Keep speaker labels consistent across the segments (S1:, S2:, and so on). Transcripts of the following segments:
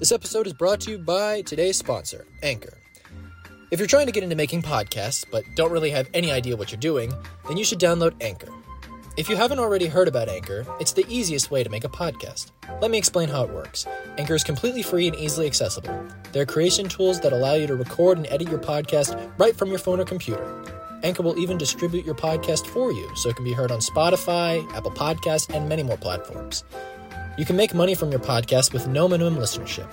S1: This episode is brought to you by today's sponsor, Anchor. If you're trying to get into making podcasts but don't really have any idea what you're doing, then you should download Anchor. If you haven't already heard about Anchor, it's the easiest way to make a podcast. Let me explain how it works. Anchor is completely free and easily accessible. There are creation tools that allow you to record and edit your podcast right from your phone or computer. Anchor will even distribute your podcast for you so it can be heard on Spotify, Apple Podcasts, and many more platforms. You can make money from your podcast with no minimum listenership.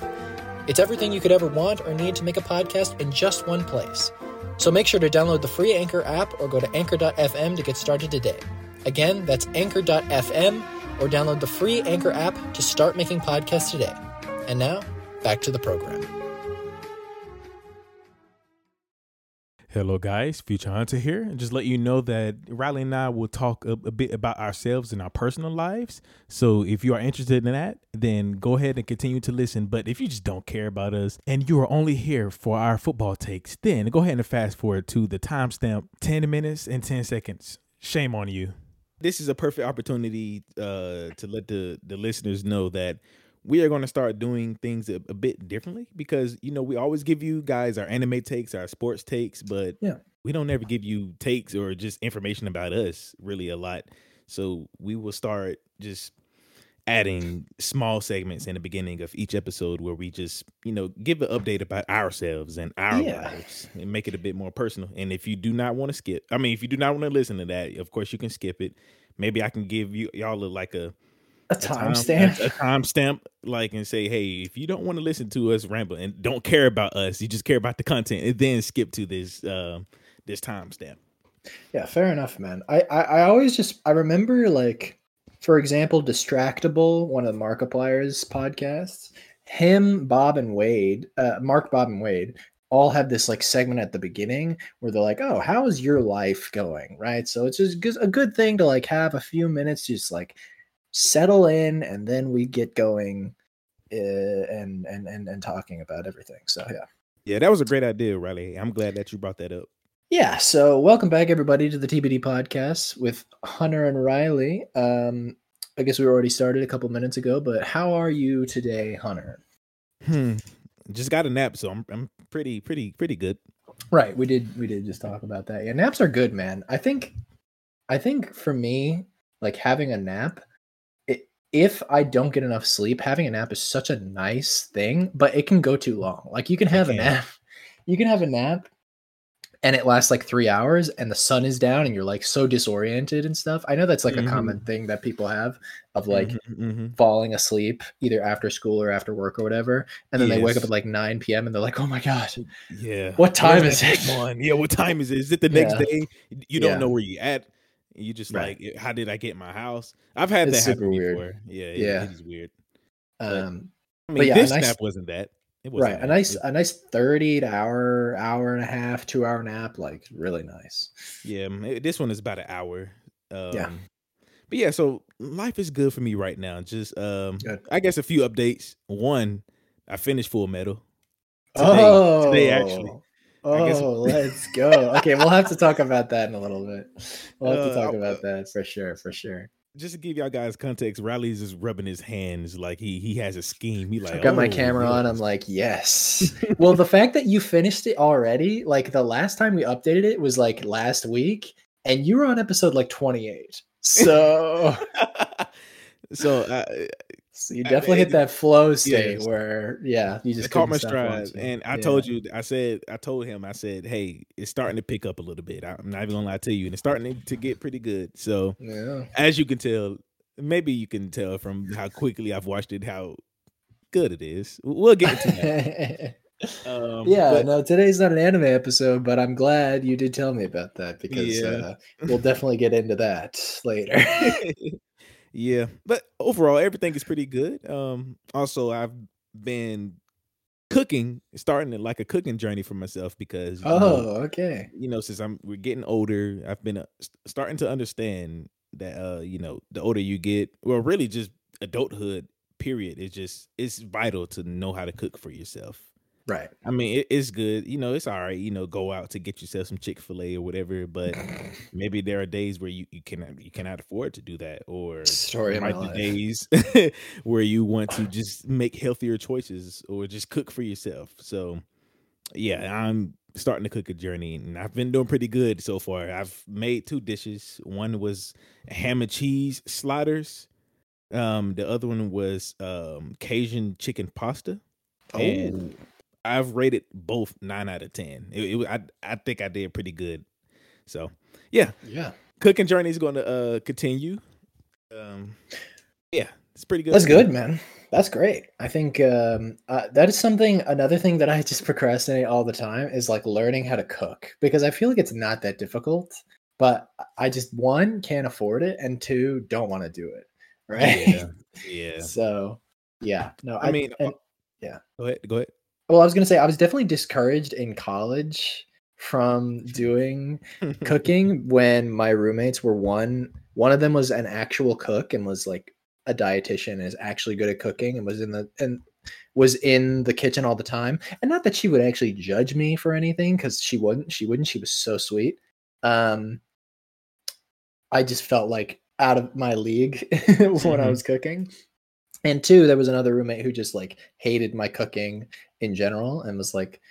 S1: It's everything you could ever want or need to make a podcast in just one place. So make sure to download the free Anchor app or go to anchor.fm to get started today. Again, that's anchor.fm or download the free Anchor app to start making podcasts today. And now, back to the program.
S2: Hello, guys. Future Hunter here. And just let you know that Riley and I will talk a, a, bit about ourselves and our personal lives. So if you are interested in that, then go ahead and continue to listen. But if you just don't care about us and you are only here for our football takes, then go ahead and fast forward to the timestamp 10 minutes and 10 seconds. Shame on you. This is a perfect opportunity uh, to let the, the listeners know that we are going to start doing things a, a, bit differently because you know we always give you guys our anime takes our sports takes but
S1: yeah.
S2: we don't ever give you takes or just information about us really a lot. So we will start just adding small segments in the beginning of each episode where we just you know give an update about ourselves and our yeah. lives and make it a bit more personal. And if you do not want to skip i mean if you do not want to listen to that of course you can skip it. Maybe i can give you y'all a, like a
S1: a timestamp,
S2: a timestamp, like and say, hey, if you don't want to listen to us ramble and don't care about us, you just care about the content, and then skip to this uh, this timestamp.
S1: Yeah, fair enough, man. I, I I always just I remember like, for example, Distractible, one of the Markiplier's podcasts. Him, Bob, and Wade, uh, Mark, Bob, and Wade all have this like segment at the beginning where they're like, "Oh, how is your life going?" Right. So it's just a good thing to like have a few minutes, just like settle in and then we get going uh, and, and and and talking about everything. So yeah.
S2: Yeah that was a great idea riley. I'm glad that you brought that up.
S1: Yeah so welcome back everybody to the tbd podcast with hunter and riley. Um i guess we already started a couple minutes ago but how are you today hunter?
S2: Hmm just got a nap so i'm, I'm pretty pretty pretty good.
S1: Right we did we did just talk about that. Yeah naps are good man. I think i think for me like having a nap if I don't get enough sleep, having a nap is such a nice thing, but it can go too long. Like you can have a nap, you can have a nap and it lasts like three hours and the sun is down and you're like so disoriented and stuff. I know that's like mm-hmm. a common thing that people have of like mm-hmm, mm-hmm. falling asleep either after school or after work or whatever. And then yes. they wake up at like 9 p.m. and they're like, oh my God.
S2: Yeah.
S1: What time is it?
S2: One? Yeah. What time is it? Is it the next yeah. day? You don't yeah. know where you're at. You just right. like, how did I get my house? I've had it's that happen before. Weird. Yeah, yeah, it is weird.
S1: Um,
S2: but, I mean,
S1: yeah,
S2: this nice, nap wasn't that.
S1: It wasn't right. That. A nice, a nice thirty to hour, hour and a half, two hour nap, like really nice.
S2: Yeah, this one is about an hour. Um, yeah. But yeah, so life is good for me right now. Just um, good. I guess a few updates. One, I finished Full Metal.
S1: Today, oh, today actually. Oh, let's go. Okay, we'll have to talk about that in a little bit. We'll have to talk uh, about that for sure, for sure.
S2: Just to give y'all guys context, Riley's just rubbing his hands like he he has a scheme. He like
S1: I got oh, my camera yes. on. I'm like, yes. well, the fact that you finished it already, like the last time we updated it was like last week, and you were on episode like 28. So
S2: so uh,
S1: so you definitely I, hit that flow state yes. where, yeah, you just
S2: caught my stride. And I yeah. told you, I said, I told him, I said, hey, it's starting to pick up a little bit. I'm not even gonna lie to you, and it's starting to get pretty good. So,
S1: yeah.
S2: as you can tell, maybe you can tell from how quickly I've watched it how good it is. We'll get to that.
S1: Um, yeah, but, no, today's not an anime episode, but I'm glad you did tell me about that because yeah. uh, we'll definitely get into that later.
S2: Yeah, but overall, everything is pretty good. Um, also, I've been cooking, starting like a cooking journey for myself because
S1: oh, know, okay,
S2: you know, since I'm we're getting older, I've been uh, starting to understand that uh, you know, the older you get, well, really just adulthood period is just it's vital to know how to cook for yourself.
S1: Right.
S2: I mean, it, it's good. You know, it's all right. You know, go out to get yourself some Chick Fil A or whatever. But maybe there are days where you, you cannot you cannot afford to do that, or
S1: Story
S2: might be days where you want to just make healthier choices or just cook for yourself. So, yeah, I'm starting to cook a journey, and I've been doing pretty good so far. I've made two dishes. One was ham and cheese sliders. Um, the other one was um Cajun chicken pasta. And
S1: Oh.
S2: I've rated both nine out of ten. It, it, I I think I did pretty good. So yeah,
S1: Yeah.
S2: cooking journey is going to uh continue. Um, yeah, it's pretty good.
S1: That's good, man. That's great. I think um, uh, that is something. Another thing that I just procrastinate all the time is like learning how to cook because I feel like it's not that difficult, but I just one can't afford it, and two don't want to do it. Right.
S2: Yeah, yeah.
S1: so yeah, no.
S2: I mean,
S1: and,
S2: Go ahead. Go ahead.
S1: Well, I was gonna say I was definitely discouraged in college from doing cooking when my roommates were one one of them was an actual cook and was like a dietitian is actually good at cooking and was in the and was in the kitchen all the time and not that she would actually judge me for anything because she wouldn't she wouldn't she was so sweet um i just felt like out of my league when i
S2: Mhm.
S1: was cooking and two there was another roommate who just like hated my cooking in general and was like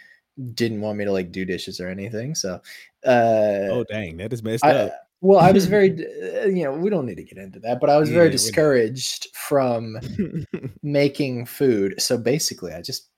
S1: didn't want me to like do dishes or anything so uh
S2: oh dang, that is messed
S1: I,
S2: up.
S1: well, I was very, uh, you know, we don't need to get into that, but I was
S2: Yeah,
S1: very discouraged from making food. So basically, I just,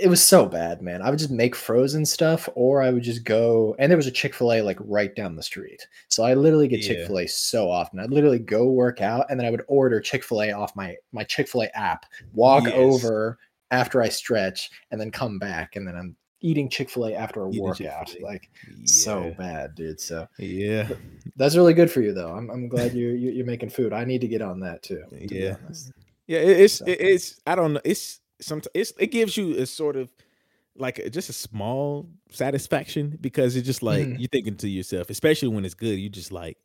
S1: it was so bad, man. I would just make frozen stuff, or I would just go, and there was a Chick fil A like right down the street. So I literally get
S2: Yeah.
S1: Chick fil A so often. I'd literally go work out, and then I would order Chick fil A off my, my Chick fil A app, walk
S2: Yes.
S1: over after I stretch, and then come back, and then I'm eating Chick fil A after a
S2: Eating
S1: workout.
S2: Chick-fil-A.
S1: Like, so bad, dude. So
S2: Yeah.
S1: that's really good for you, though. I'm, I'm glad you're, you're making food. I need to get on that too. to
S2: Yeah. Yeah, it's
S1: So-
S2: it's I don't know. It's sometimes it gives you a sort of like a, just a small satisfaction because it's just like
S1: Mhm.
S2: you're thinking to yourself, especially when it's good. You just like,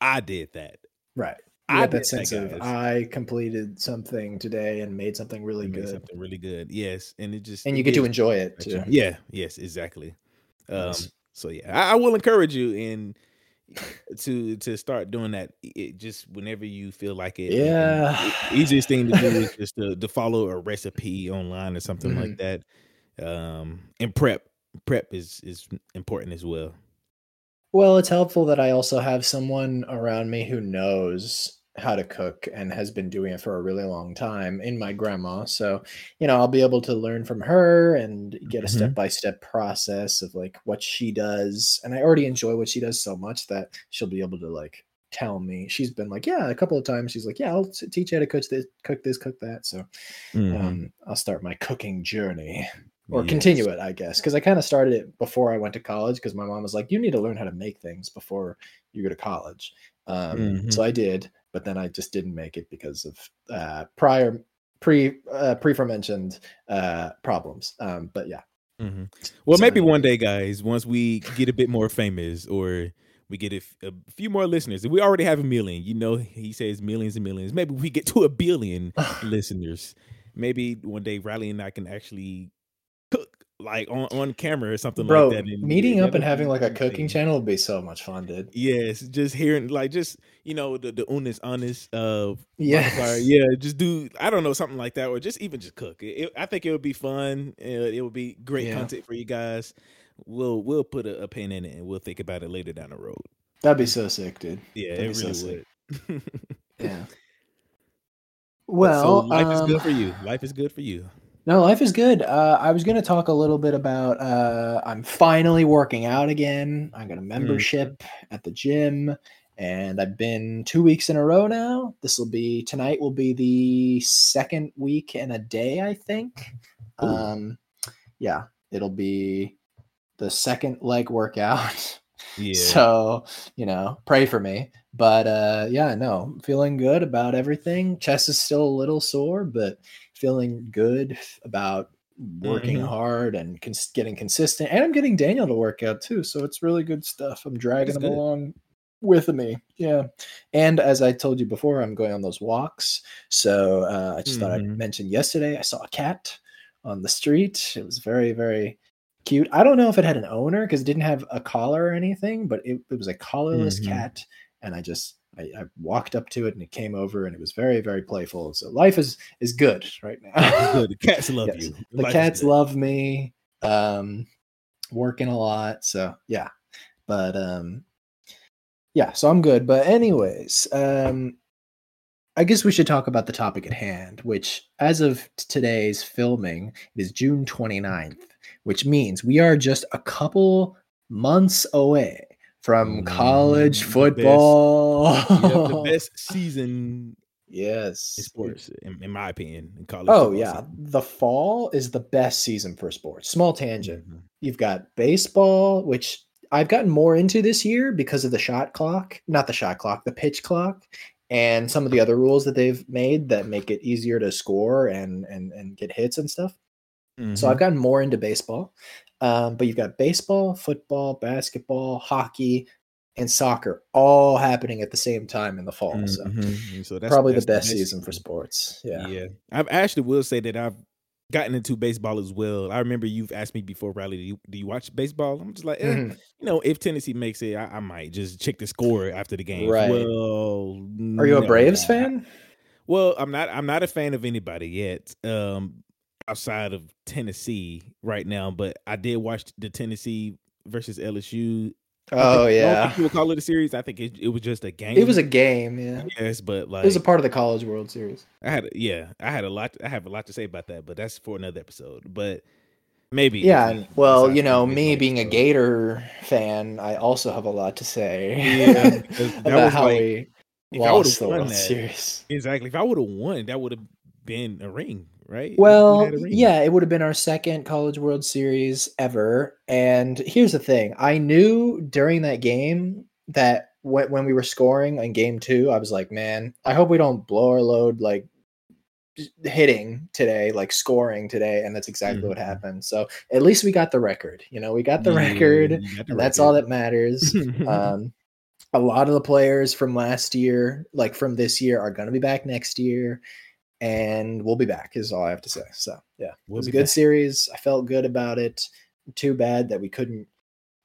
S2: I did that.
S1: right. You
S2: I
S1: that sense of. I completed something today and made something really
S2: made
S1: good,
S2: something really good. Yes, and it just
S1: and you get to enjoy it too.
S2: Yeah. Yes. Exactly. Um. So yeah, I, I will encourage you in to to start doing that. It, just whenever you feel like it. you
S1: Yeah.
S2: easiest thing to do is just to, to follow a recipe online or something
S1: Mm-hmm.
S2: like that. Um, and prep prep is is important as well.
S1: Well, it's helpful that I also have someone around me who knows how to cook and has been doing it for a really long time in my grandma. So, you know, I'll be able to learn from her and get a step by step process of like what she does. And I already enjoy what she does so much that she'll be able to like tell me. She's been like, yeah, a couple of times. She's like, yeah, I'll teach you how to cook this, cook this, cook that. So,
S2: Mhm.
S1: um, I'll start my cooking journey or
S2: Yes.
S1: continue it, I guess, because I kind of started it before I went to college. Because my mom was like, "You need to learn how to make things before you go to college." Um,
S2: Mhm.
S1: So I did, but then I just didn't make it because of uh, prior pre uh, pre mentioned uh, problems. Um, but yeah,
S2: Mm-hmm. Well,
S1: So
S2: maybe one day, guys, once we get a bit more famous or we get a, f- a few more listeners, we already have a million. You know, he says millions and millions. Maybe we get to a billion listeners. Maybe one day Riley and I can actually like on, on camera or something
S1: bro,
S2: like that. and-
S1: meeting
S2: yeah,
S1: up and having like a cooking channel would be so much fun, dude.
S2: Yes, just hearing like just you know the the honest honest uh
S1: Yeah.
S2: Yeah just do I don't know something like that or just even just cook. It, it- I think it would be fun. Uh, it would be great
S1: Yeah.
S2: content for you guys. We'll we'll put a, a pin in it and we'll think about it later down the road.
S1: That'd be so sick, dude.
S2: Yeah,
S1: That'd
S2: it
S1: be so
S2: really would.
S1: Yeah. Well,
S2: so life is
S1: um,
S2: good for you. Life is good for you.
S1: No, life is good. Uh, I was going to talk a little bit about. Uh, I'm finally working out again. I got a membership at the gym, and I've been two weeks in a row now. This will be tonight. Will be the second week in a day, I think.
S2: Ooh.
S1: Um, yeah, it'll be the second leg workout.
S2: Yeah.
S1: So, you know, pray for me. But uh yeah, no, feeling good about everything. Chest is still a little sore, but feeling good about working
S2: Mhm.
S1: hard and cons- getting consistent. And I'm getting Daniel to work out too. So it's really good stuff. I'm dragging him along with me. Yeah. And as I told you before, I'm going on those walks. So uh, I just thought
S2: Mhm.
S1: I'd mention yesterday I saw a cat on the street. It was very, very cute. I don't know if it had an owner because it didn't have a collar or anything, but it, it was a collarless
S2: Mhm.
S1: cat. And I just I, I walked up to it and it came over and it was very, very playful. So life is is good right now.
S2: Good. The cats love
S1: Yes.
S2: you.
S1: the cats love me. Um working a lot. So yeah. But um yeah, so I'm good. But anyways, um I guess we should talk about the topic at hand, which as of today's filming is June 29th, which means we are just a couple months away from college
S2: Mm, the best-
S1: football.
S2: Yeah, the best season
S1: yes.
S2: in sports, in, in my opinion. In college
S1: Oh
S2: football
S1: yeah,
S2: season.
S1: the fall is the best season for sports. Small tangent.
S2: Mhm.
S1: You've got baseball, which I've gotten more into this year because of the shot clock, not the shot clock, the pitch clock, and some of the other rules that they've made that make it easier to score and and and get hits and stuff. So
S2: Mhm.
S1: I've gotten more into baseball. Um, but you've got baseball, football, basketball, hockey, and soccer all happening at the same time in the fall. So
S2: Mhm. And so that's
S1: probably
S2: that's
S1: the best season for sports. Yeah.
S2: Yeah. I've actually will say that I've gotten into baseball as well. I remember you've asked me before, Riley, do you, do you watch baseball? I'm just like, eh,
S1: Mhm.
S2: you know, if Tennessee makes it, I, I might just check the score after the game.
S1: Right.
S2: Well,
S1: Are you a Braves
S2: I-
S1: fan?
S2: Well, I'm not. I'm not a fan of anybody yet. Um, outside of Tennessee right now, but I did watch the Tennessee versus LSU.
S1: Oh
S2: think-
S1: yeah.
S2: you would call it a series. I think it, it was just a game.
S1: It was a game, yeah.
S2: yes, but like
S1: It was a part of the College World Series.
S2: I had yeah, I had a lot. I have a lot to say about that, but that's for another episode. But maybe
S1: Yeah,
S2: we
S1: well, you know, me being a. Gator fan, I also have a lot to say.
S2: Yeah, that
S1: about
S2: was
S1: how
S2: like-
S1: we
S2: if
S1: lost
S2: would've
S1: the World
S2: that-
S1: Series.
S2: exactly. If I would have won, that would have been a ring, right?
S1: Well, yeah, it would have been our second College World Series ever. And here's the thing: I knew during that game that when, when we were scoring in Game Two, I was like, "Man, I hope we don't blow our load like hitting today, like scoring today." And that's exactly what
S2: Mhm.
S1: happened. So at least we got the record. You know, we got the
S2: Yeah,
S1: record,
S2: got the
S1: and that's all that matters. um, a lot of the players from last year, like from this year, are going to be back next year, and we'll be back. Is all I have to say. So yeah,
S2: We'll
S1: it was a good
S2: back.
S1: series. I felt good about it. Too bad that we couldn't,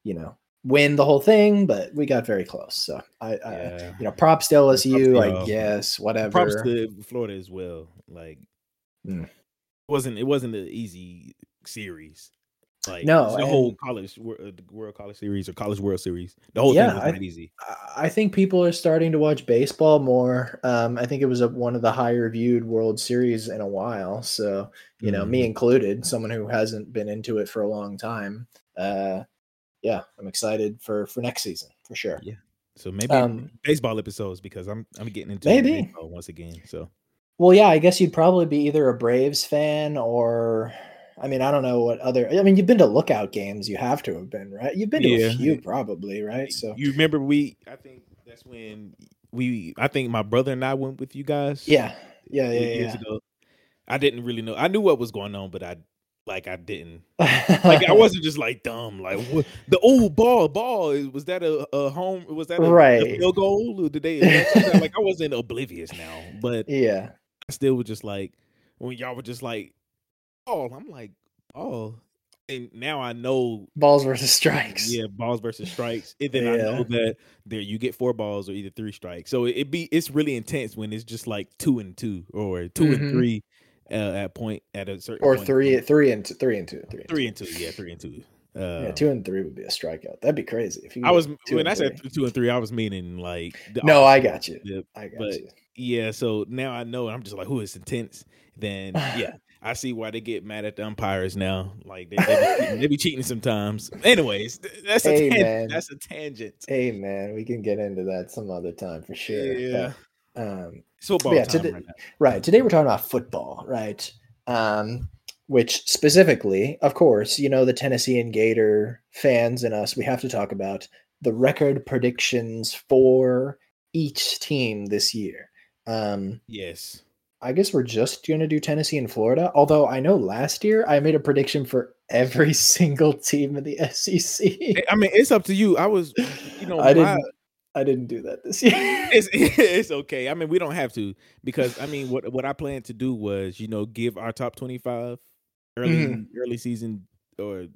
S1: you know, win the whole thing, but we got very close. So I, I you know, props to LSU.
S2: to
S1: I guess whatever.
S2: props to Florida as well. Like,
S1: Mm.
S2: it wasn't it wasn't an easy series. Like
S1: No,
S2: the whole college uh, the World College Series or College World Series, the whole
S1: Yeah,
S2: thing was
S1: I-
S2: not easy.
S1: I- think people are starting to watch baseball more. Um, I think it was a, one of the higher viewed World Series in a while. So, you know, me
S2: Mhm.
S1: included, someone who hasn't been into it for a long time. Uh, yeah, I'm excited for for next season for sure.
S2: Yeah. So maybe
S1: Um,
S2: baseball episodes because I'm I'm getting into
S1: Maybe.
S2: baseball once again. So
S1: Well, yeah, I guess you'd probably be either a Braves fan or, I mean, I don't know what other. I mean, you've been to lookout games. You have to have been, right? You've been to
S2: Yeah.
S1: a few, probably, right? So,
S2: you remember we? I think that's when we. I think my brother and I went with you guys.
S1: yeah, yeah, yeah, yeah.
S2: ago. I didn't really know. I knew what was going on, but I like I didn't. Like I wasn't just like dumb. Like what, the old ball, ball was that a, a home? Was that a, a
S1: Right.
S2: field goal? Or did they? is that something- like I wasn't oblivious now, but
S1: yeah.
S2: I still was just like when y'all were just like, oh, I'm like, oh, and now I know.
S1: Balls versus strikes.
S2: Yeah, balls versus strikes. And then I know that there you get four balls or either three strikes. So it, be it's really intense when it's just like two and two or 2
S1: Mhm.
S2: and three uh, at point at a certain
S1: or
S2: point.
S1: three, three and two, three and two, three and
S2: three and two. Yeah, three and two. Uh,
S1: Yeah, two and three would be a strikeout. That'd be crazy. If you
S2: I was
S1: two
S2: when I said
S1: three.
S2: two and three, I was meaning like
S1: No, I got you.
S2: Yeah,
S1: I got
S2: but-
S1: you.
S2: yeah, so now I know. I'm just like, who is intense? Then yeah, I see why they get mad at the umpires now. Like they, they, be, cheating, they be cheating sometimes. Anyways, that's a
S1: Hey,
S2: tangent. that's a tangent.
S1: Hey man, we can get into that some other time for sure.
S2: Yeah.
S1: But, um,
S2: It's football
S1: Yeah, today-
S2: right
S1: right. Today we're talking about football, right? Um, which specifically, of course, you know, the Tennessee and Gator fans and us, we have to talk about the record predictions for each team this year. Um,
S2: Yes.
S1: I guess we're just going to do Tennessee and Florida. Although I know last year I made a prediction for every single team in the SEC.
S2: I mean, it's up to you. I was, you know,
S1: I didn't. I didn't do that this year.
S2: it's it's okay. I mean, we don't have to because I mean, what what I planned to do was, you know, give our top twenty five early
S1: Mhm.
S2: early season or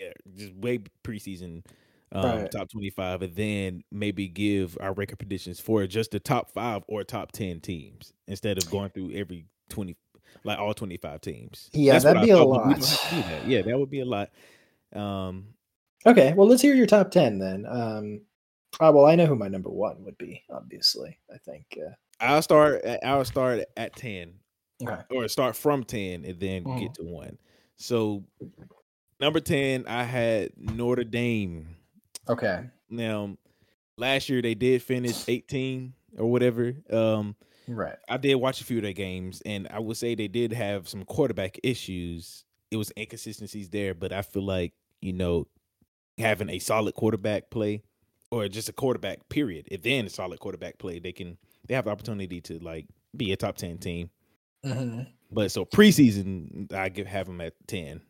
S2: yeah, just way preseason um,
S1: Right.
S2: top twenty five, and then maybe give our record predictions for just the top five or top ten teams instead of going through every twenty like all twenty five teams.
S1: Yeah,
S2: That's
S1: that'd be a
S2: thought, but we
S1: lot.
S2: don't have to do that. Yeah, that would be a lot. Um,
S1: Okay, well, let's hear your top ten then. Um, uh, well, I know who my number one would be. Obviously, I think. Uh,
S2: I'll start. At, I'll start at ten,
S1: okay.
S2: or start from ten and then
S1: Mhm.
S2: get to one. So, number ten, I had Notre Dame.
S1: Okay.
S2: Now, last year they did finish 18 or whatever. Um,
S1: Right.
S2: I did watch a few of their games, and I would say they did have some quarterback issues. It was inconsistencies there, but I feel like you know having a solid quarterback play, or just a quarterback period, and then a solid quarterback play, they can they have the opportunity to like be a top ten team.
S1: hmm
S2: But so preseason, I give have them at ten.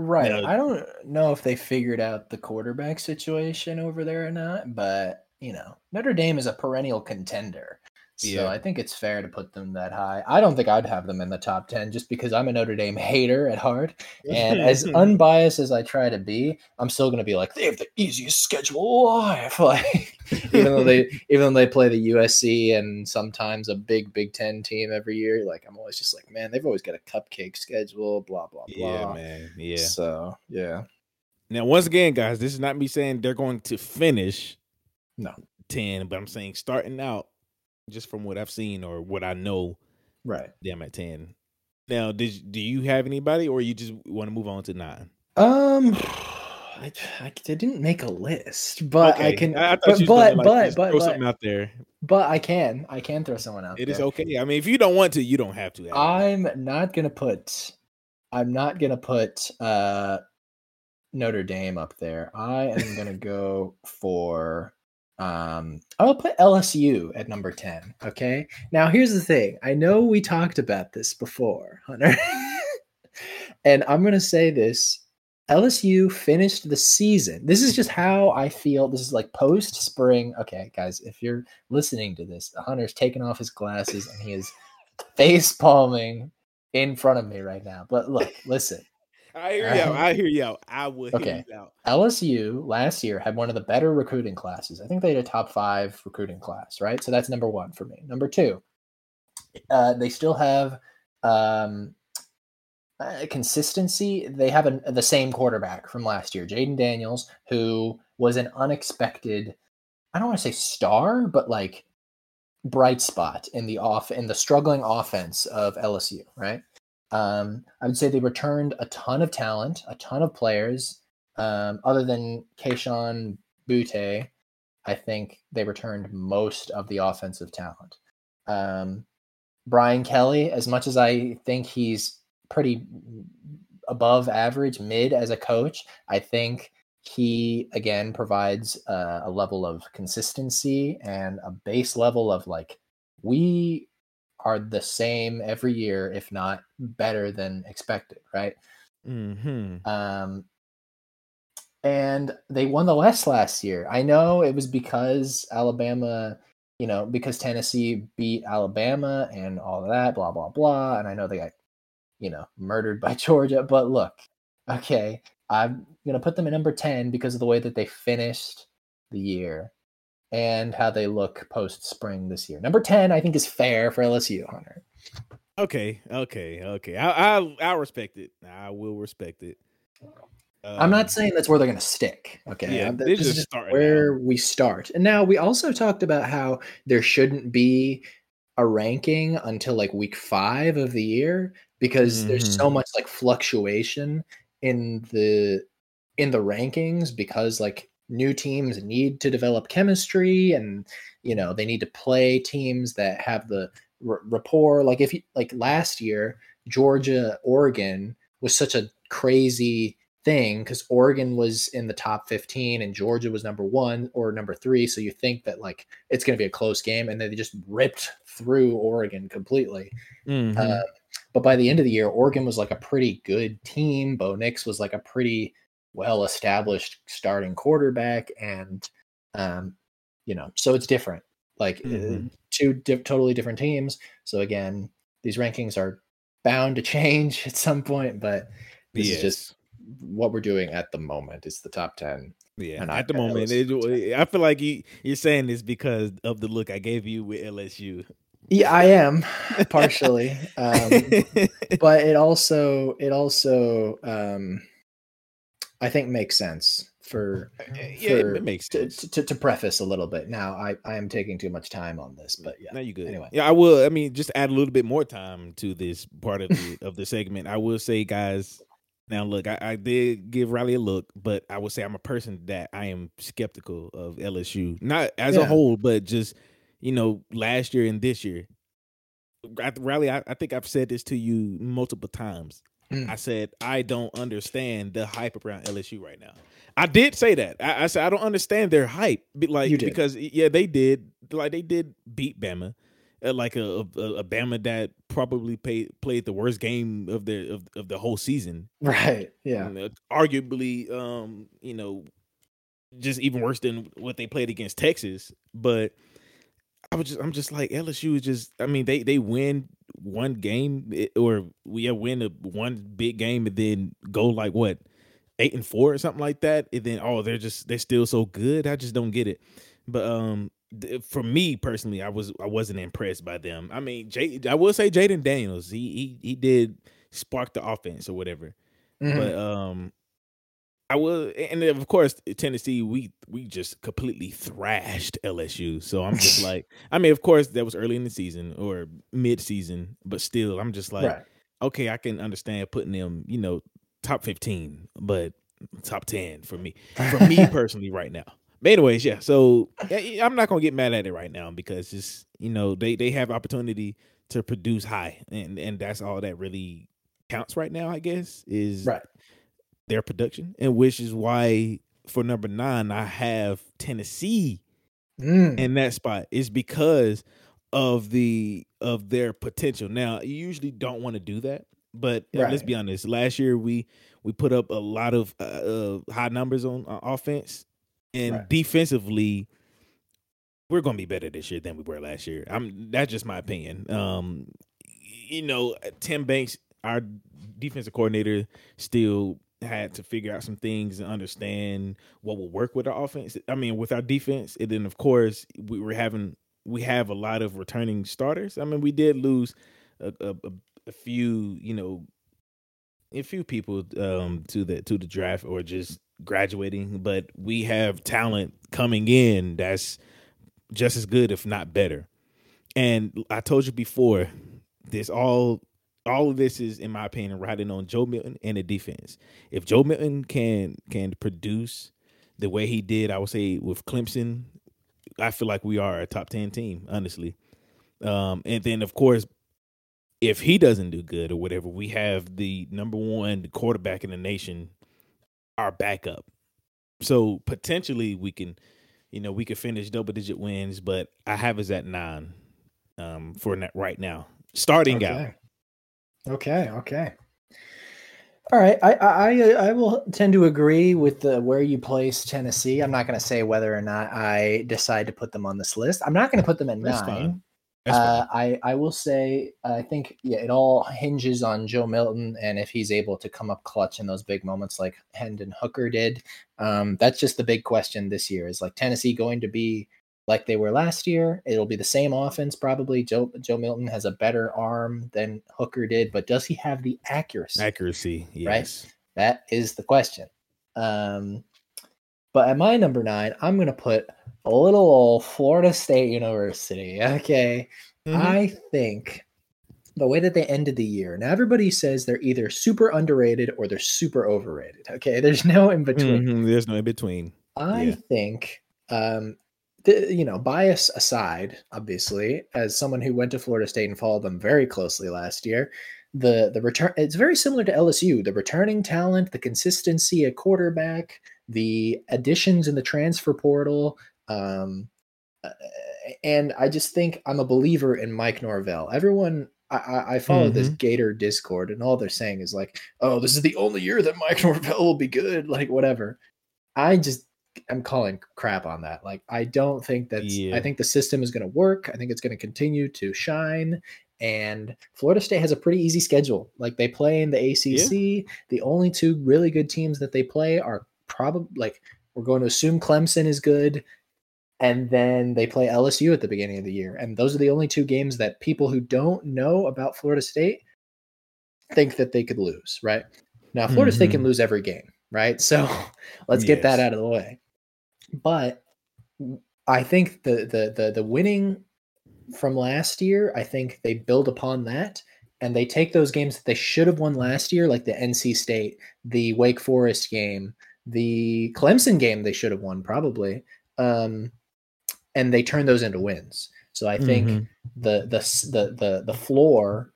S1: Right.
S2: Now-
S1: I don't know if they figured out the quarterback situation over there or not, but you know, Notre Dame is a perennial contender. So
S2: Yeah.
S1: I think it's fair to put them that high. I don't think I'd have them in the top 10 just because I'm a Notre Dame hater at heart. And as unbiased as I try to be, I'm still going to be like, they have the easiest schedule alive. Like, even though they even though they play the USC and sometimes a big Big Ten team every year, like I'm always just like, man, they've always got a cupcake schedule, blah blah blah.
S2: yeah, man, yeah.
S1: So yeah,
S2: Now, once again, guys, this is not me saying they're going to finish
S1: No.
S2: 10, but I'm saying starting out, just from what I've seen or what I know,
S1: right.
S2: Damn at 10. Now, did do you have anybody or you just want to move on to nine?
S1: Um, I, I, didn't make a list, but I can.
S2: I, I
S1: but but
S2: like,
S1: but but,
S2: throw
S1: but,
S2: something out there.
S1: but I can I can throw someone out.
S2: It
S1: there.
S2: is okay. I mean, if you don't want to, you don't have to.
S1: I'm not gonna put I'm not gonna put uh Notre Dame up there. I am gonna go for um I'll put LSU at number 10. Okay. Now here's the thing. I know we talked about this before, Hunter. and I'm gonna say this. LSU finished the season. This is just how I feel. This is like post spring. Okay, guys, if you're listening to this, Hunter's taking off his glasses and he is face palming in front of me right now. But look, listen.
S2: I hear you. out. I hear you out. I would.
S1: Okay.
S2: hear you out.
S1: LSU last year had one of the better recruiting classes. I think they had a top five recruiting class, right? So that's number one for me. Number two, uh, they still have um, uh, consistency. They have an, the same quarterback from last year, Jayden Daniels, who was an unexpected. I don't want to say star, but like bright spot in the off in the struggling offense of LSU, right? Um, I would say they returned a ton of talent, a ton of players. Um, other than Kayshon Boutte, I think they returned most of the offensive talent. Um, Brian Kelly, as much as I think he's pretty above average, mid as a coach, I think he again provides uh, a level of consistency and a base level of like we are the same every year, if not better than expected, right?
S2: Mm-hmm.
S1: Um, and they won the West last year. I know it was because Alabama, you know, because Tennessee beat Alabama and all of that, blah blah blah. And I know they got, you know, murdered by Georgia. But look, okay, I'm gonna put them at number ten because of the way that they finished the year and how they look post spring this year. Number ten, I think, is fair for LSU, Hunter.
S2: Okay, okay, okay. I I I respect it. I will respect it.
S1: I'm
S2: Um,
S1: not saying that's where they're going to stick. Okay,
S2: Yeah, they're
S1: this
S2: just
S1: is where we start. And now we also talked about how there shouldn't be a ranking until like week five of the year because there's
S2: Mm-hmm.
S1: so much like fluctuation in the in the rankings because like new teams need to develop chemistry and you know they need to play teams that have the r- rapport like if you like last year georgia oregon was such a crazy thing because oregon was in the top 15 and georgia was number one or number three so you think that like it's going to be a close game and then they just ripped through oregon completely
S2: mhm.
S1: uh, but by the end of the year, Oregon was like a pretty good team. Bo Nix was like a pretty well established starting quarterback. And, um, you know, so it's different. Like uh,
S2: Mhm.
S1: two di- totally different teams. So again, these rankings are bound to change at some point, but this
S2: yes.
S1: is just what we're doing at the moment. It's the top ten.
S2: yeah.
S1: and I-
S2: At the moment, it, I feel like you you're saying this because of the look I gave you with LSU.
S1: Yeah, I am partially, um, but it also it also um, I think makes sense for uh,
S2: yeah, it,
S1: for-
S2: it makes
S1: to,
S2: sense.
S1: to, to preface a little bit. Now, I I am taking too much time on this, but yeah,
S2: No, you good.
S1: Anyway.
S2: yeah, I will. I mean, just add a little bit more time to this part of the of the segment. I will say, guys. Now, look, I, I did give Riley a look, but I will say I'm a person that I am skeptical of LSU, not as a whole, but just you know, last year and this year. Riley, I, I think I've said this to you multiple times.
S1: Mm.
S2: I said I don't understand the hype around LSU right now. I did say that. I, I said I don't understand their hype, like because yeah, they did like they did beat Bama, uh, like a, a a Bama that probably played played the worst game of the of, of the whole season.
S1: right, yeah,
S2: And, uh, arguably, um, you know, just even worse than what they played against Texas. But I was just, I'm just like LSU is just. I mean, they they win one game eh, or we yeah, win a one big game and then go like what eight and four or something like that, and then oh they're just they're still so good. I just don't get it. But um, th- for me personally, I was I wasn't impressed by them. I mean, Jay, I will say Jayden Daniels, he he he did spark the offense or whatever.
S1: Mhm.
S2: But um, I will, and of course Tennessee, we we just completely thrashed LSU. So I'm just like, I mean, of course that was early in the season or mid season, but still, I'm just like,
S1: right.
S2: okay, I can understand putting them, you know, top 15, but top 10 for me, for me personally right now. But anyways, yeah. So I'm not gonna get mad at it right now because just you know they they have opportunity to produce high, and and that's all that really counts right now. I guess is
S1: right.
S2: Their production, and which is why for number nine I have Tennessee
S1: Mm.
S2: in that spot is because of the of their potential. Now, you usually don't want to do that, but uh, let's be honest. Last year we we put up a lot of uh, uh, high numbers on uh, offense, and
S1: Right.
S2: defensively, we're going to be better this year than we were last year. I'm that's just my opinion. Um, you know, Tim Banks, our defensive coordinator, still had to figure out some things and understand what will work with our offense. I mean, with our defense, and then of course we were having we have a lot of returning starters. I mean, we did lose a, a, a, few, you know, a few people um, to the to the draft or just graduating, but we have talent coming in that's just as good, if not better. And I told you before, this all all of this is, in my opinion, riding on Joe Milton and the defense. If Joe Milton can can produce the way he did, I would say with Clemson, I feel like we are a top ten team, honestly. Um, and then of course, if he doesn't do good or whatever, we have the number one quarterback in the nation, our backup. So potentially we can, you know, we could finish double digit wins, but I have us at nine um, for right now, starting out.
S1: Okay. Okay. All right. I, I I I will tend to agree with the where you place Tennessee. I'm not going to say whether or not I decide to put them on this list. I'm not going to put them in
S2: That's
S1: nine. Uh, I I will say I think yeah, it all hinges on Joe Milton and if he's able to come up clutch in those big moments like Hendon Hooker did. Um, that's just the big question this year. Is like Tennessee going to be like they were last year? It'll be the same offense probably. Joe Joe Milton has a better arm than Hooker did, but does he have the accuracy?
S2: accuracy. Yes.
S1: That is the question. Um, but at my number nine, I'm going to put a little old Florida State University. Okay.
S2: Mhm.
S1: I think the way that they ended the year, now everybody says they're either super underrated or they're super overrated. Okay. There's no in between.
S2: Mhm, There's no in between.
S1: I
S2: Yeah.
S1: think, um, the, you know, bias aside, obviously, as someone who went to Florida State and followed them very closely last year, the the return it's very similar to LSU. The returning talent, the consistency at quarterback, the additions in the transfer portal, um, and I just think I'm a believer in Mike Norvell. Everyone. I- I, I follow this Gator Discord, and all they're saying is like, "Oh, this is the only year that Mike Norvell will be good." Like, whatever. I just I'm calling crap on that. Like I don't think that's
S2: Yeah.
S1: I think the system is going to work. I think it's going to continue to shine And Florida State has a pretty easy schedule. Like they play in the ACC. Yeah. The only two really good teams that they play are probably like we're going to assume Clemson is good and then they play LSU at the beginning of the year. And those are the only two games that people who don't know about Florida State think that they could lose, right? Now, Florida mm-hmm. State can mm-hmm. lose every game, right? So let's get that out of the way. But I think the the the the winning from last year, I think they build upon that and they take those games that they should have won last year, like the NC State, the Wake Forest game, the Clemson game they should have won probably. Um, and they turn those into wins. So I think mm-hmm. the, the the the the floor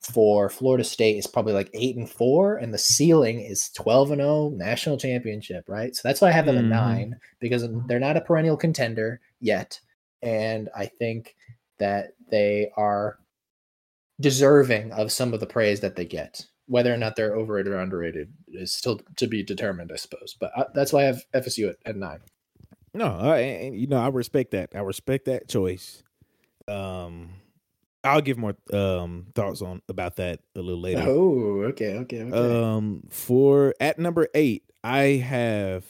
S1: for Florida State is probably like eight and four, and the ceiling is twelve and zero national championship, right? So that's why I have them mm-hmm. at nine because they're not a perennial contender yet, and I think that they are deserving of some of the praise that they get. Whether or not they're overrated or underrated is still to be determined, I suppose. But I, uh, that's why I have FSU at, at nine.
S2: No, I, you know I respect that. I respect that choice. Um, I'll give more um thoughts on about that a little later.
S1: Oh, okay, okay, okay.
S2: Um, for at number eight, I have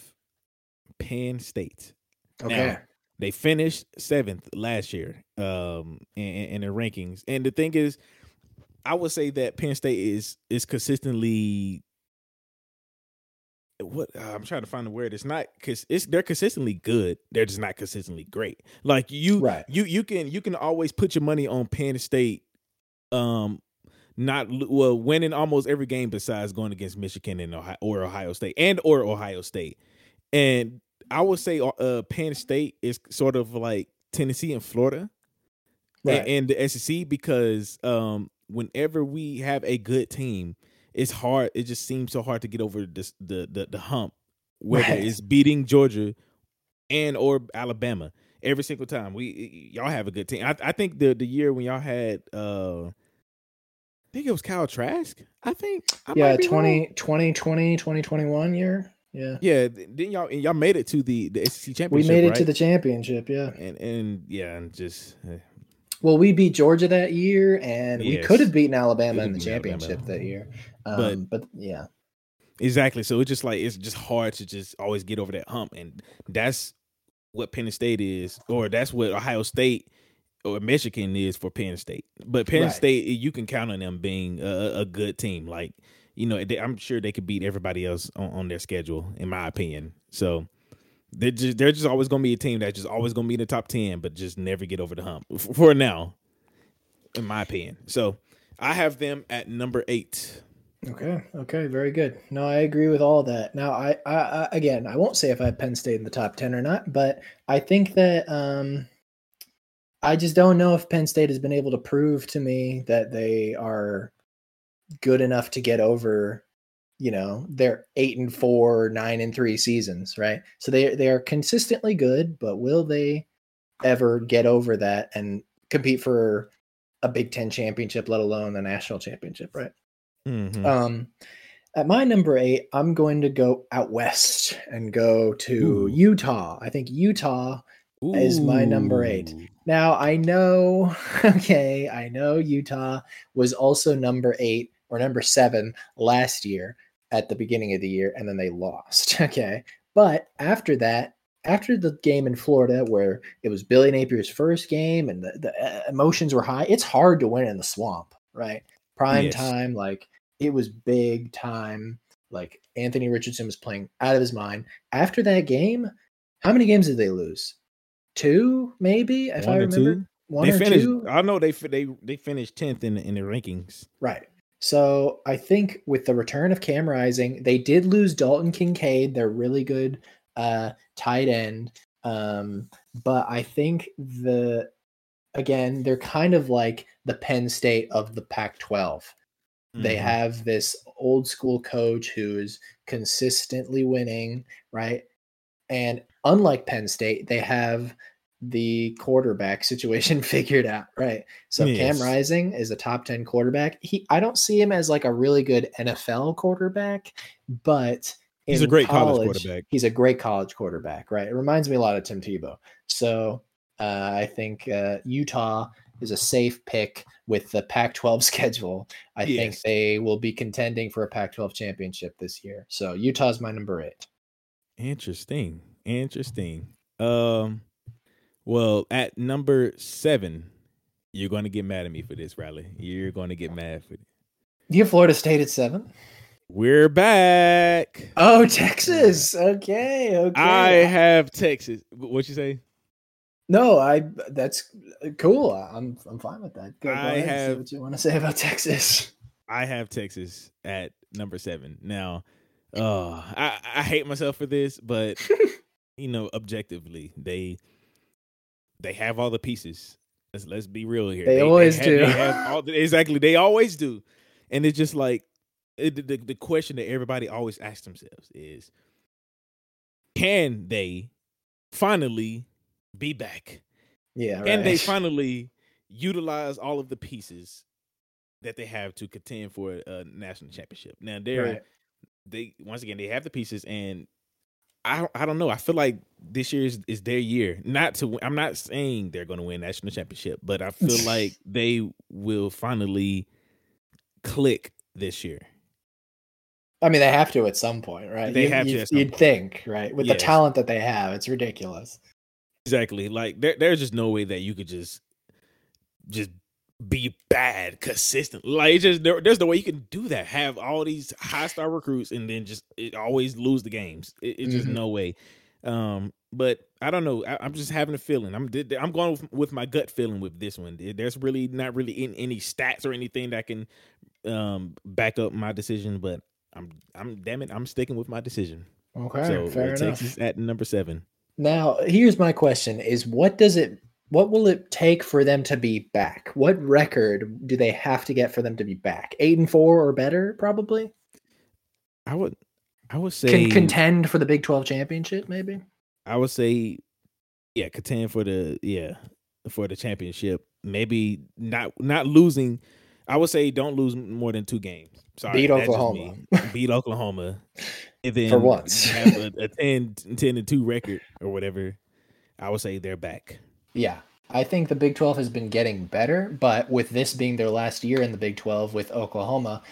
S2: Penn State.
S1: Okay. Now,
S2: they finished seventh last year, um, in, in the rankings, and the thing is, I would say that Penn State is is consistently what uh, I'm trying to find the word. It's not because it's they're consistently good. They're just not consistently great. Like you,
S1: right.
S2: you you can you can always put your money on Penn State. Um, not well winning almost every game besides going against Michigan and Ohio or Ohio State and or Ohio State. And I would say uh, uh Penn State is sort of like Tennessee and Florida, right. and, and the SEC because um whenever we have a good team it's hard. It just seems so hard to get over this, the the the hump, whether right. it's beating Georgia and or Alabama every single time. We y'all have a good team. I, I think the the year when y'all had uh I think it was Kyle Trask. I think
S1: I yeah 20, 2020 2021 year. Yeah.
S2: Yeah. Then y'all y'all made it to the the SEC championship.
S1: We made it
S2: right?
S1: to the championship. Yeah.
S2: And and yeah, and just eh,
S1: well, we beat Georgia that year, and yes. we could have beaten Alabama in the championship Alabama. that year. Um, but, but yeah,
S2: exactly. So it's just like it's just hard to just always get over that hump, and that's what Penn State is, or that's what Ohio State or Michigan is for Penn State. But Penn right. State, you can count on them being a, a good team. Like you know, they, I'm sure they could beat everybody else on, on their schedule, in my opinion. So they're just they're just always going to be a team that's just always going to be in the top ten, but just never get over the hump for now, in my opinion. So I have them at number eight.
S1: Okay. Okay. Very good. No, I agree with all that. Now, I, I, I, again, I won't say if I have Penn State in the top ten or not, but I think that um, I just don't know if Penn State has been able to prove to me that they are good enough to get over, you know, their eight and four, nine and three seasons, right? So they they are consistently good, but will they ever get over that and compete for a Big Ten championship, let alone the national championship, right? Mm-hmm. Um, at my number eight, I'm going to go out west and go to Ooh. Utah. I think Utah Ooh. is my number eight. Now I know, okay, I know Utah was also number eight or number seven last year at the beginning of the year, and then they lost. Okay. But after that, after the game in Florida, where it was Billy Napier's first game and the, the uh, emotions were high, it's hard to win in the swamp, right? Prime yes. time, like it was big time. Like Anthony Richardson was playing out of his mind. After that game, how many games did they lose? Two, maybe, if One I remember. Two. One
S2: they
S1: or
S2: finished,
S1: two.
S2: I know they they they finished tenth in the, in the rankings.
S1: Right. So I think with the return of Cam Rising, they did lose Dalton Kincaid. They're really good uh, tight end. Um, but I think the again, they're kind of like the Penn State of the Pac 12. Mm-hmm. They have this old school coach who is consistently winning, right? And unlike Penn State, they have the quarterback situation figured out, right? So yes. Cam Rising is a top 10 quarterback. He I don't see him as like a really good NFL quarterback, but
S2: he's a great college, college, quarterback.
S1: He's a great college quarterback, right? It reminds me a lot of Tim Tebow. So uh, I think uh, Utah is a safe pick with the Pac-12 schedule. I think they will be contending for a Pac-12 championship this year. So Utah's my number eight.
S2: Interesting. Interesting. Um well, at number seven, you're gonna get mad at me for this, Riley. You're gonna get mad for it.
S1: You have Florida State at seven?
S2: We're back.
S1: Oh, Texas. Okay, okay.
S2: I have Texas. What you say?
S1: No, I. That's cool. I'm I'm fine with that. Go, go
S2: I
S1: ahead
S2: have-
S1: what you want to say about Texas.
S2: I have Texas at number seven. Now, uh, I, I hate myself for this, but you know, objectively, they they have all the pieces. Let's let's be real here.
S1: They always
S2: have,
S1: do.
S2: They have all, exactly. They always do, and it's just like it, the the question that everybody always asks themselves is, can they finally be back?
S1: Yeah,
S2: And they finally utilize all of the pieces that they have to contend for a national championship? Now they're
S1: Right.
S2: they once again they have the pieces and I don't, I don't know. I feel like this year is, is their year. Not to I'm not saying they're going to win national championship, but I feel like they will finally click this year.
S1: I mean, they have to at some point, right?
S2: They
S1: You-
S2: have to
S1: you-
S2: some
S1: You'd
S2: point.
S1: think, right? With
S2: Yes.
S1: the talent that they have, it's ridiculous.
S2: Exactly. Like there, there's just no way that you could just just be bad consistent. Like it's just there, there's no way you can do that. Have all these high star recruits and then just it always lose the games. It, it's just
S1: Mhm.
S2: no way. Um, but I don't know. I, I'm just having a feeling. I'm I'm going with, with my gut feeling with this one. There's really not really in, any stats or anything that can um back up my decision. But I'm I'm damn it. I'm sticking with my decision.
S1: Okay,
S2: so
S1: fair
S2: uh,
S1: enough.
S2: Texas at number seven.
S1: Now, here's my question: Is what does it? What will it take for them to be back? What record do they have to get for them to be back? Eight and four or better, probably.
S2: I would I would say
S1: Can contend for the Big Twelve championship, maybe.
S2: I would say, yeah, contend for the yeah for the championship. Maybe not not losing. I would say don't lose more than two games. Sorry,
S1: Beat Oklahoma.
S2: Beat Oklahoma, and then
S1: For once.
S2: have a, a 10, 10 and two record or whatever. I would say they're back.
S1: Yeah, I think the Big 12 has been getting better, but with this being their last year in the Big 12 with Oklahoma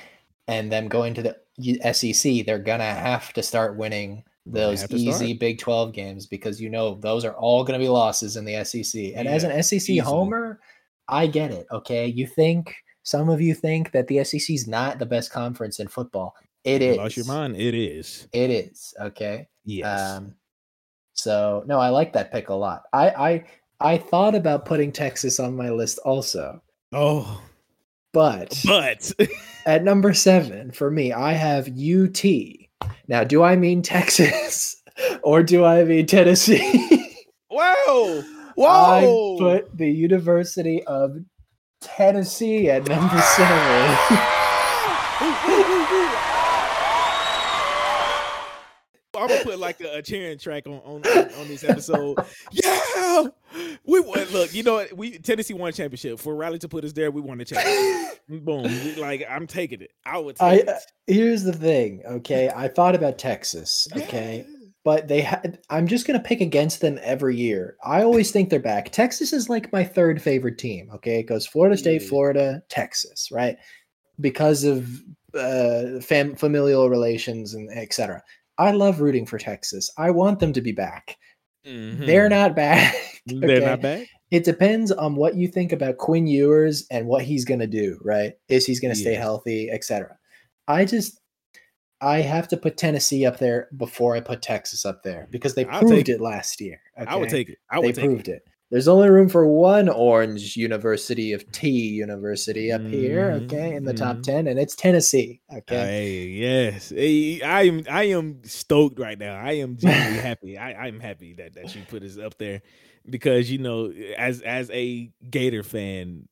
S1: and them going to the SEC, they're going to have to start winning those easy
S2: start.
S1: Big 12 games because you know those are all going to be losses in the SEC. And as an SEC
S2: easily.
S1: homer, I get it, okay? You think some of you think that the SEC is not the best conference in football. It
S2: You
S1: is.
S2: lost your mind. It is.
S1: It is, okay?
S2: Yes.
S1: Um, so no, I like that pick a lot. I I I thought about putting Texas on my list also,
S2: oh,
S1: but
S2: but
S1: at number seven for me, I have UT. Now, do I mean Texas or do I mean Tennessee?
S2: whoa, Whoa!
S1: I put the University of Tennessee at number seven.
S2: I'm gonna put like a, a cheering track on on, on, this episode. yeah, we won. Look, you know what? We Tennessee won a championship. For Riley to put us there, we won the championship. Boom! We- Like I'm taking it. I would
S1: I
S2: take
S1: uh,
S2: it.
S1: here's the thing, okay? I thought about Texas, okay?
S2: Yeah.
S1: But they had i'm just going to pick against them every year. I always think they're back. Texas is like my third favorite team okay? It goes florida state florida texas right? Because of uh fam- familial relations and etc i love rooting for texas. I want them to be back. They're
S2: Mhm.
S1: not back
S2: They're not bad.
S1: it depends on what you think about quinn ewers and what he's going to do right? Is he's going to stay healthy etc i just I have to put Tennessee up there before I put Texas up there because they
S2: I'll
S1: proved it last year.
S2: I would take it. I
S1: they
S2: would take
S1: proved
S2: it.
S1: it. There's only room for one Orange University of T University up here,
S2: Mhm,
S1: okay, in the top
S2: mhm.
S1: ten, and it's Tennessee. Okay,
S2: Hey, yes. Hey, I am I am stoked right now. I am genuinely happy. I, I'm happy that, that you put us up there because you know, as as a Gator fan,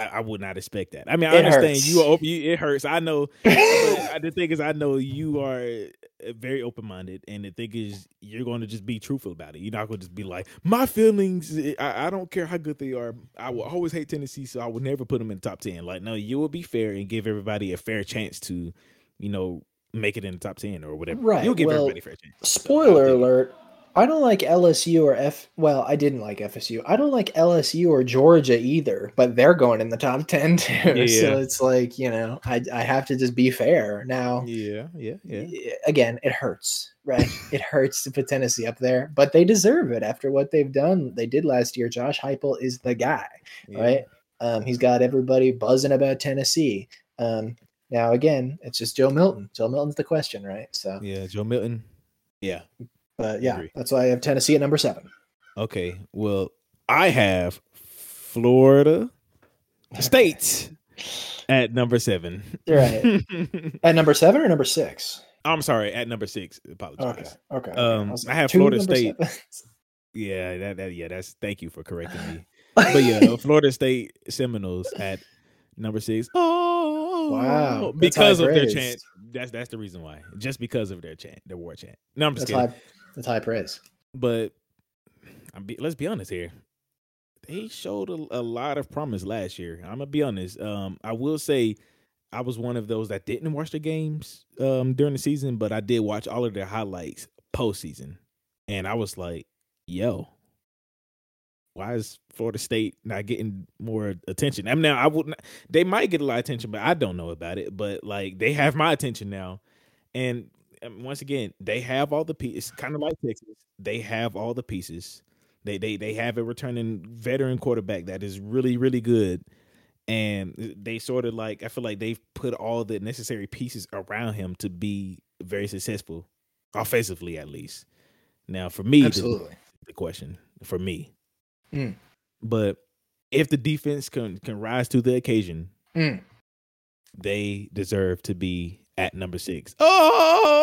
S2: I, I would not expect that. I mean, I
S1: It
S2: understand
S1: hurts.
S2: you are open. You, it hurts. I know. the thing is, I know you are uh, very open minded, and the thing is, you're going to just be truthful about it. You're not going to just be like, my feelings. eh, I, I don't care how good they are. I will always hate Tennessee, so I would never put them in the top ten. Like, no, you will be fair and give everybody a fair chance to, you know, make it in the top ten or whatever.
S1: Right,
S2: You'll give
S1: well,
S2: everybody a fair chance.
S1: Spoiler
S2: take
S1: alert: I don't like LSU or F. Well, I didn't like FSU. I don't like LSU or Georgia either, but they're going in the top ten too.
S2: Yeah.
S1: So it's like you know, I I have to just be fair now.
S2: Yeah, yeah, yeah.
S1: Again, it hurts, right? it hurts to put Tennessee up there, but they deserve it after what they've done. They did last year. Josh Heupel is the guy,
S2: yeah.
S1: right? Um, he's got everybody buzzing about Tennessee. Um, now again, it's just Joe Milton. Joe Milton's the question, right? So,
S2: Yeah, Joe Milton. Yeah.
S1: But yeah, that's why I have Tennessee at number seven.
S2: Okay. Well, I have Florida State at number seven.
S1: Right. At number seven or number six?
S2: I'm sorry, at number six. Apologize.
S1: Okay.
S2: Um,
S1: was
S2: I have Florida State. Yeah, that, that yeah, that's thank you for correcting me. But yeah, Florida State Seminoles at number six. Oh
S1: Wow,
S2: Because of their
S1: praise.
S2: chant. That's that's the reason why. Just because of their chant, their war chant. No, I'm just
S1: That's
S2: kidding.
S1: That's high praise.
S2: But be, let's be honest here. They showed a, a lot of promise last year. I'm gonna be honest. Um, I will say I was one of those that didn't watch the games um during the season, but I did watch all of their highlights postseason, and I was like, "Yo, why is Florida State not getting more attention?" I mean, now I wouldn't. They might get a lot of attention, but I don't know about it. But like, they have my attention now, and um, once again, they have all the pieces. Kind of like Texas, they have all the pieces. They they they have a returning veteran quarterback that is really really good, and they sort of like I feel like they've put all the necessary pieces around him to be very successful, offensively at least. Now, for me, the-
S1: Absolutely.
S2: the question for me.
S1: Mm.
S2: But if the defense can can rise to the occasion,
S1: Mm.
S2: they deserve to be at number six. Oh,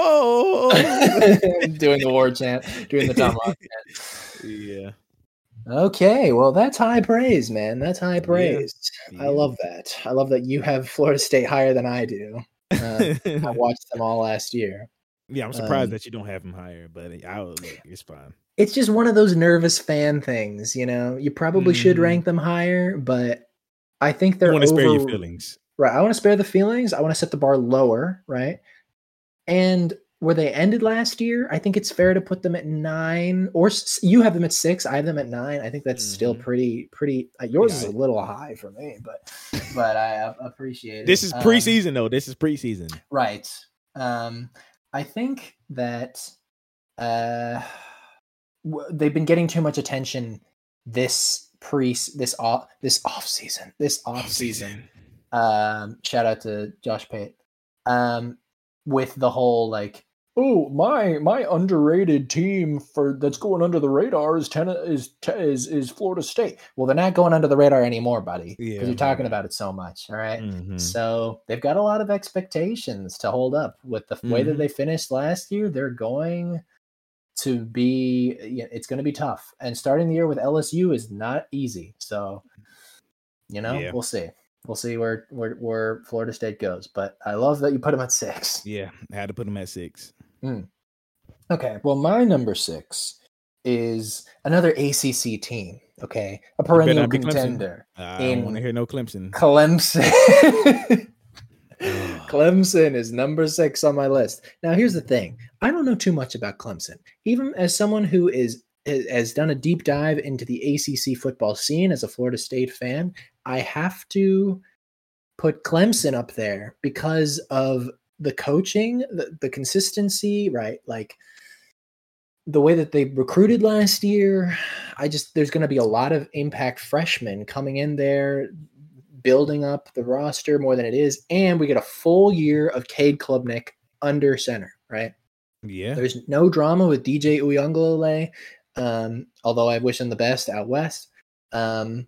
S1: doing the war chant, doing the tomahawk chant.
S2: yeah.
S1: Okay, well, that's high praise, man. That's high praise.
S2: Yeah.
S1: I love that. I love that you have Florida State higher than I do. Uh, I watched them all last year.
S2: yeah, I'm surprised
S1: um,
S2: that you don't have them higher, but I look, it's fine.
S1: It's just one of those nervous fan things, you know. You probably should
S2: Mhm.
S1: rank them higher, but I think they're I
S2: want to spare your feelings.
S1: Right. I want to spare the feelings. I want to set the bar lower, right? And where they ended last year, I think it's fair to put them at nine. Or s- you have them at six. I have them at nine. I think that's still
S2: Mhm.
S1: pretty, pretty. Uh, yours
S2: Yeah,
S1: is a little high for me, but but I appreciate it.
S2: This is
S1: Um,
S2: preseason though. This is preseason.
S1: right? Um, I think that uh, w- they've been getting too much attention this pre this off this off season this off season um shout out to josh pate um with the whole like oh my my underrated team for that's going under the radar is ten is is is florida state well they're not going under the radar anymore buddy because
S2: Yeah.
S1: you're talking about it so much all right?
S2: Mhm.
S1: so they've got a lot of expectations to hold up with the f- way that
S2: Mhm.
S1: they finished last year they're going to be it's going to be tough and starting the year with lsu is not easy so you know
S2: Yeah.
S1: we'll see we'll see where, where where florida state goes but i love that you put them at six
S2: Yeah, I had to put them at six. Hmm.
S1: okay well my number six is another acc team okay a perennial
S2: not be Clemson.
S1: contender
S2: I don't want to hear no Clemson.
S1: clemson Clemson is number six on my list. Now, here's the thing: I don't know too much about Clemson. Even as someone who is has done a deep dive into the ACC football scene as a Florida State fan, I have to put Clemson up there because of the coaching, the, the consistency, right? Like the way that they recruited last year. I just there's going to be a lot of impact freshmen coming in there building up the roster more than it is, and we get a full year of Cade Klubnik under center, right?
S2: Yeah,
S1: There's no drama with DJ Uiagalelei, um, although I wish him the best out west. Um,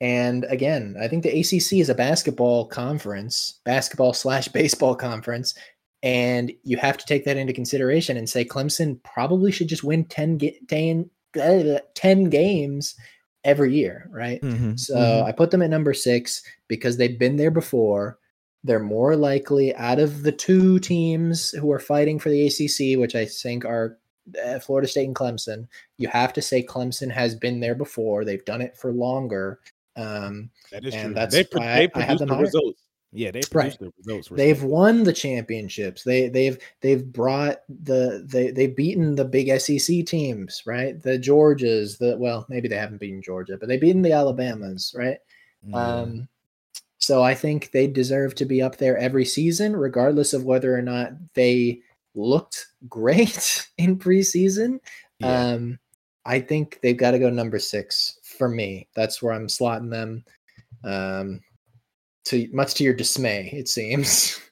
S1: and again, I think the ACC is a basketball conference, basketball slash baseball conference, and you have to take that into consideration and say Clemson probably should just win 10, ga- 10, uh, 10 games every year, right?
S2: Mhm,
S1: So
S2: mhm.
S1: I put them at number six because they've been there before. They're more likely out of the two teams who are fighting for the ACC, which I think are uh, Florida State and Clemson. You have to say Clemson has been there before. They've done it for longer. Um,
S2: that is
S1: and
S2: true.
S1: that's
S2: they, pro- they produce the
S1: higher.
S2: results. Yeah, they
S1: right.
S2: the results.
S1: They've won the championships. They they've they've brought the they they've beaten the big SEC teams, right? The Georgias, the well, maybe they haven't beaten Georgia, but they've beaten the Alabamas, right?
S2: Yeah.
S1: Um, so I think they deserve to be up there every season, regardless of whether or not they looked great in preseason.
S2: Yeah.
S1: Um, I think they've got to go number six for me. That's where I'm slotting them. Um, to much to your dismay, it seems.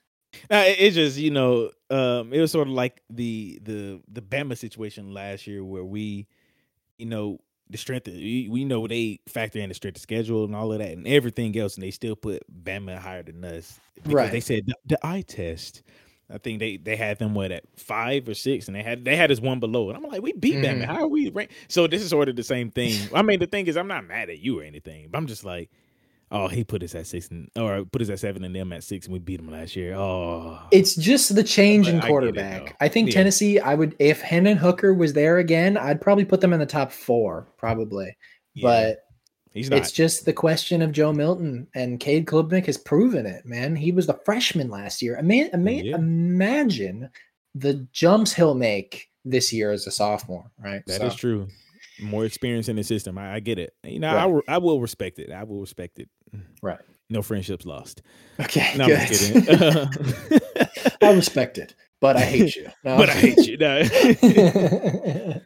S2: Nah, it, it's just you know, um, it was sort of like the the the Bama situation last year where we, you know, the strength of, we, we know they factor in the strength of schedule and all of that and everything else, and they still put Bama higher than us because
S1: Right.
S2: they said the, the eye test. I think they they had them what at five or six, and they had they had us one below, and I'm like, we beat
S1: Mhm.
S2: Bama. How are we ranked? So this is sort of the same thing. I mean, the thing is, I'm not mad at you or anything, but I'm just like. Oh, he put us at six and or put us at seven and them at six, and we beat them last year. Oh,
S1: It's just the change
S2: But
S1: in
S2: I
S1: quarterback.
S2: though.
S1: I think
S2: Yeah.
S1: Tennessee, I would if Hendon Hooker was there again, I'd probably put them in the top four, probably.
S2: Yeah,
S1: But
S2: he's not.
S1: it's just the question of Joe Milton and Cade Klubnik has proven it, man. He was the freshman last year. Ima- ima-
S2: Yeah.
S1: Imagine the jumps he'll make this year as a sophomore, right?
S2: That is
S1: So,
S2: true. More experience in the system. I, I get it. You know, I
S1: Right.
S2: will- I will respect it. I will respect it.
S1: Right.
S2: No friendships lost.
S1: Okay,
S2: No, I'm just kidding.
S1: I respect it, but I hate you. No.
S2: but I hate you. No.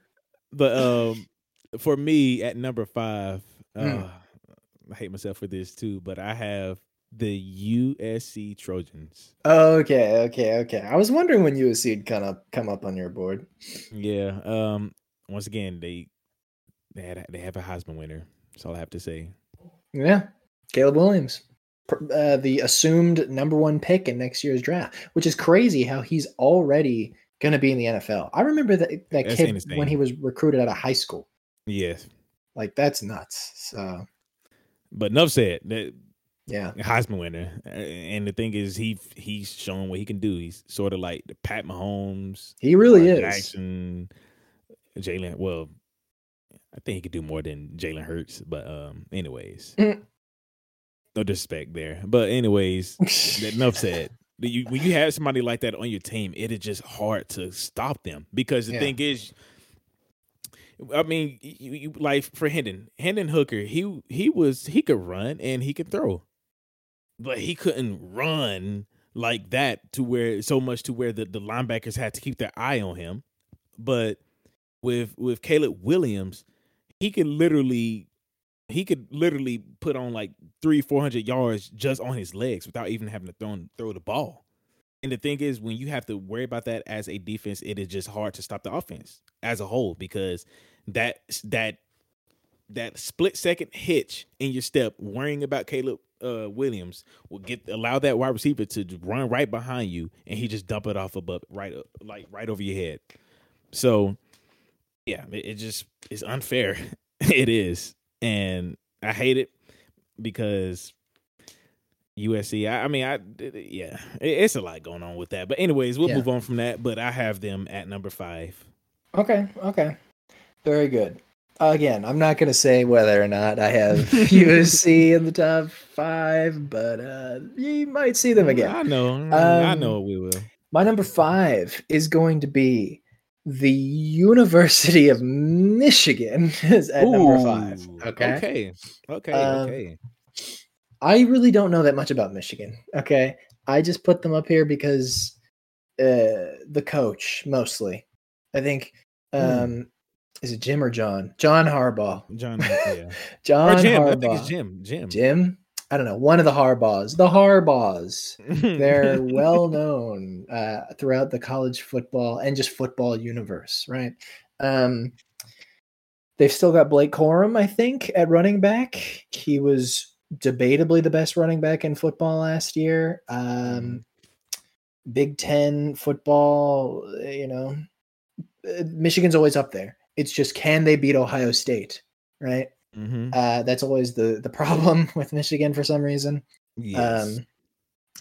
S2: but um, for me at number five, uh,
S1: Mm.
S2: I hate myself for this too. But I have the USC Trojans.
S1: okay, okay, okay. I was wondering when USC would come up come up on your board.
S2: Yeah. Um. Once again, they they had they have a Heisman winner. That's all I have to say.
S1: Yeah, Caleb Williams, uh, the assumed number one pick in next year's draft, which is crazy how he's already going to be in the NFL. I remember that that
S2: That's
S1: kid
S2: insane.
S1: when he was recruited out of high school.
S2: Yes.
S1: Like that's nuts. So
S2: But enough said. That
S1: yeah,
S2: Heisman winner, and the thing is, he he's shown what he can do. He's sort of like the Pat Mahomes,
S1: he really is.
S2: Jackson, Jalen. Well, I think he could do more than Jalen Hurts, but um, anyways,
S1: Mm.
S2: no disrespect there. But anyways, that- enough said. You, when you have somebody like that on your team, it is just hard to stop them because the
S1: Yeah.
S2: thing is, I mean, you, you like for Hendon, Hendon Hooker, he he was he could run and he could throw, but he couldn't run like that to where so much to where the, the linebackers had to keep their eye on him. But with with Caleb Williams, he could literally he could literally put on like three four hundred yards just on his legs without even having to throw throw the ball. And the thing is, when you have to worry about that as a defense, it is just hard to stop the offense as a whole because that that that split second hitch in your step, worrying about Caleb uh, Williams, will get allow that wide receiver to run right behind you, and he just dump it off above right up, like right over your head. So, yeah, it, it just it's unfair. it is, and I hate it because USC. I, I mean, I yeah, it, it's a lot going on with that. But anyways, we'll
S1: Yeah.
S2: move on from that. But I have them at number five.
S1: Okay, okay. Very good. Again, I'm not going to say whether or not I have USC in the top five, but uh, you might see them again.
S2: I know, I
S1: Um,
S2: know we will.
S1: My number five is going to be the University of Michigan is at number five. Okay.
S2: okay, okay,
S1: Um,
S2: okay.
S1: I really don't know that much about Michigan. Okay. I just put them up here because uh, the coach mostly. I think
S2: Hmm.
S1: um, is it Jim or John? John Harbaugh.
S2: John, yeah,
S1: John
S2: or Jim.
S1: Harbaugh.
S2: I think it's Jim. Jim.
S1: Jim? I don't know. One of the Harbaughs. The Harbaughs. They're well known uh, throughout the college football and just football universe, right? Um, they've still got Blake Corum, I think, at running back. He was debatably the best running back in football last year. Um, Big Ten football, you know, uh, Michigan's always up there. It's just can they beat Ohio State, right?
S2: hmm
S1: Uh, that's always the the problem with Michigan for some reason
S2: Yes.
S1: um,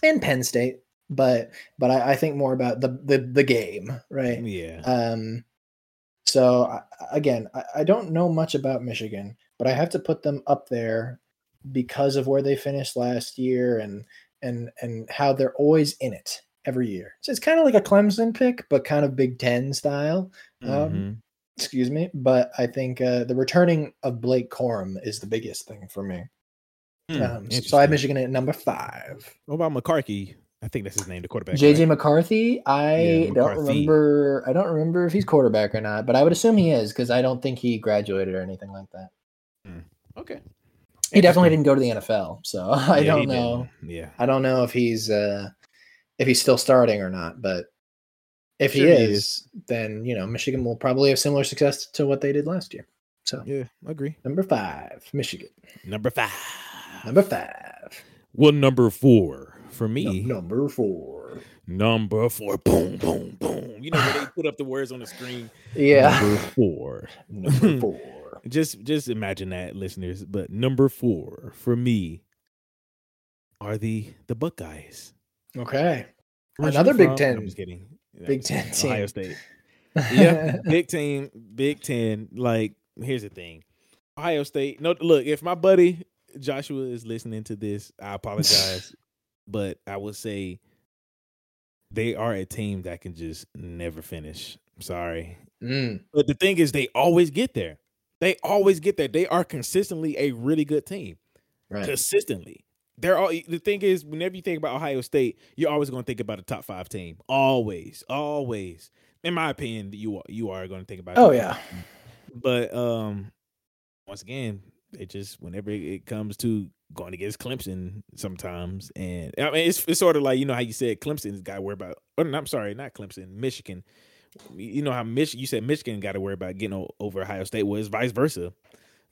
S1: and Penn State, but but I, I think more about the the, the game, right?
S2: yeah.
S1: Um, so I, again, I, I don't know much about Michigan, but I have to put them up there because of where they finished last year and and and how they're always in it every year. So it's kind of like a Clemson pick, but kind of Big Ten style. Um,
S2: Mhm.
S1: Excuse me, but I think uh, the returning of Blake Corum is the biggest thing for me.
S2: Hmm,
S1: Um, so I have. Michigan at number five.
S2: What about McCarthy? I think that's his name, the quarterback.
S1: JJ
S2: right?
S1: McCarthy, I
S2: Yeah,
S1: don't remember. I don't remember if he's quarterback or not, but I would assume he is because I don't think he graduated or anything like that.
S2: Okay.
S1: He definitely didn't go to the NFL, so I
S2: Yeah,
S1: don't know.
S2: didn't. Yeah.
S1: I don't know if he's uh if he's still starting or not, but if
S2: Sure
S1: he
S2: he
S1: is, then you know Michigan will probably have similar success to what they did last year. So
S2: Yeah, I agree.
S1: number five, Michigan.
S2: Number five.
S1: Number five.
S2: Well, number four for me.
S1: number four.
S2: Number four. Boom, boom, boom. You know where they put up the words on the screen.
S1: Yeah.
S2: Number four.
S1: Number four.
S2: Just just imagine that, listeners. But number four for me are the the Buckeyes.
S1: Okay.
S2: Where's
S1: Another Big
S2: from?
S1: Ten-
S2: I'm just kidding.
S1: Big Ten
S2: Ohio. State. yeah, Big Ten, Big Ten. Like, here's the thing: Ohio State. No, look, if my buddy Joshua is listening to this, I apologize, but I would say they are a team that can just never finish. Sorry,
S1: Mm,
S2: but the thing is, they always get there. They always get there. They are consistently a really good team.
S1: right.
S2: Consistently. They're all the thing is, whenever you think about Ohio State, you're always going to think about a top five team. Always, always. In my opinion, you are you are going to think about.
S1: Oh yeah.
S2: team. But um, once again, it just whenever it comes to going against Clemson, sometimes, and I mean, it's it's sort of like you know how you said Clemson's got to worry about. Or, I'm sorry, not Clemson, Michigan. You know how Mich- you said Michigan got to worry about getting o- over Ohio State. Well, it's vice versa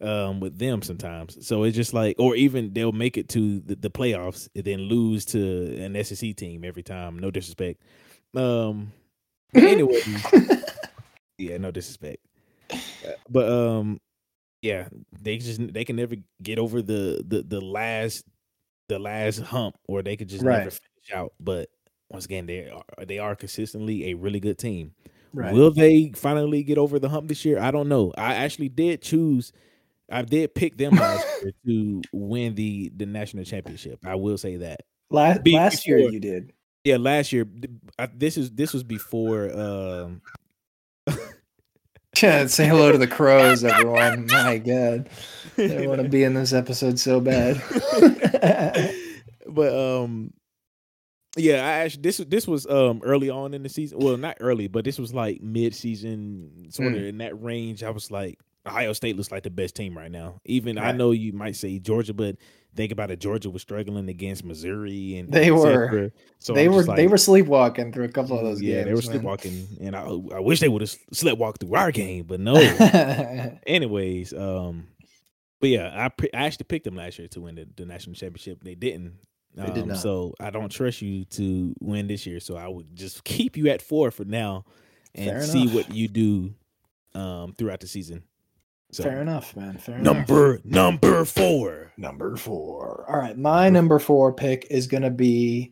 S2: um, with them sometimes. So it's just like, or even they'll make it to the, the playoffs and then lose to an SEC team every time. No disrespect. Um, anyway, yeah, no disrespect. But um, yeah, they just they can never get over the the the last the last hump, or they could just never finish out. But once again, they are they are consistently a really good team.
S1: Right.
S2: Will they finally get over the hump this year? I don't know. I actually did choose. I did pick them last year to win the the national championship. I will say that.
S1: last
S2: be-
S1: last year you did.
S2: Yeah, last year. I, this is this was before. Um,
S1: Yeah, say hello to the crows, everyone. My God, they want to be in this episode so bad.
S2: but um, yeah, I actually this this was um early on in the season. Well, not early, but this was like mid season, sort
S1: Mm.
S2: of in that range. I was like, Ohio State looks like the best team right now. Even I know you might say Georgia, but think about it. Georgia was struggling against Missouri, and
S1: They were.
S2: So
S1: they
S2: I'm
S1: were
S2: just
S1: they were sleepwalking through a couple of those
S2: yeah,
S1: games.
S2: they were
S1: man.
S2: sleepwalking, and I I wish they would have sleepwalked through our game, but no. Anyways, um, but yeah, I, pi- I actually picked them last year to win the, the national championship. They didn't.
S1: They did
S2: Um,
S1: not.
S2: So I don't trust you to win this year. So I would just keep you at four for now, and
S1: Fair
S2: see
S1: enough.
S2: what you do um throughout the season. So
S1: Fair enough, man. Fair enough.
S2: number number four.
S1: Number four. All right, my number four pick is going to be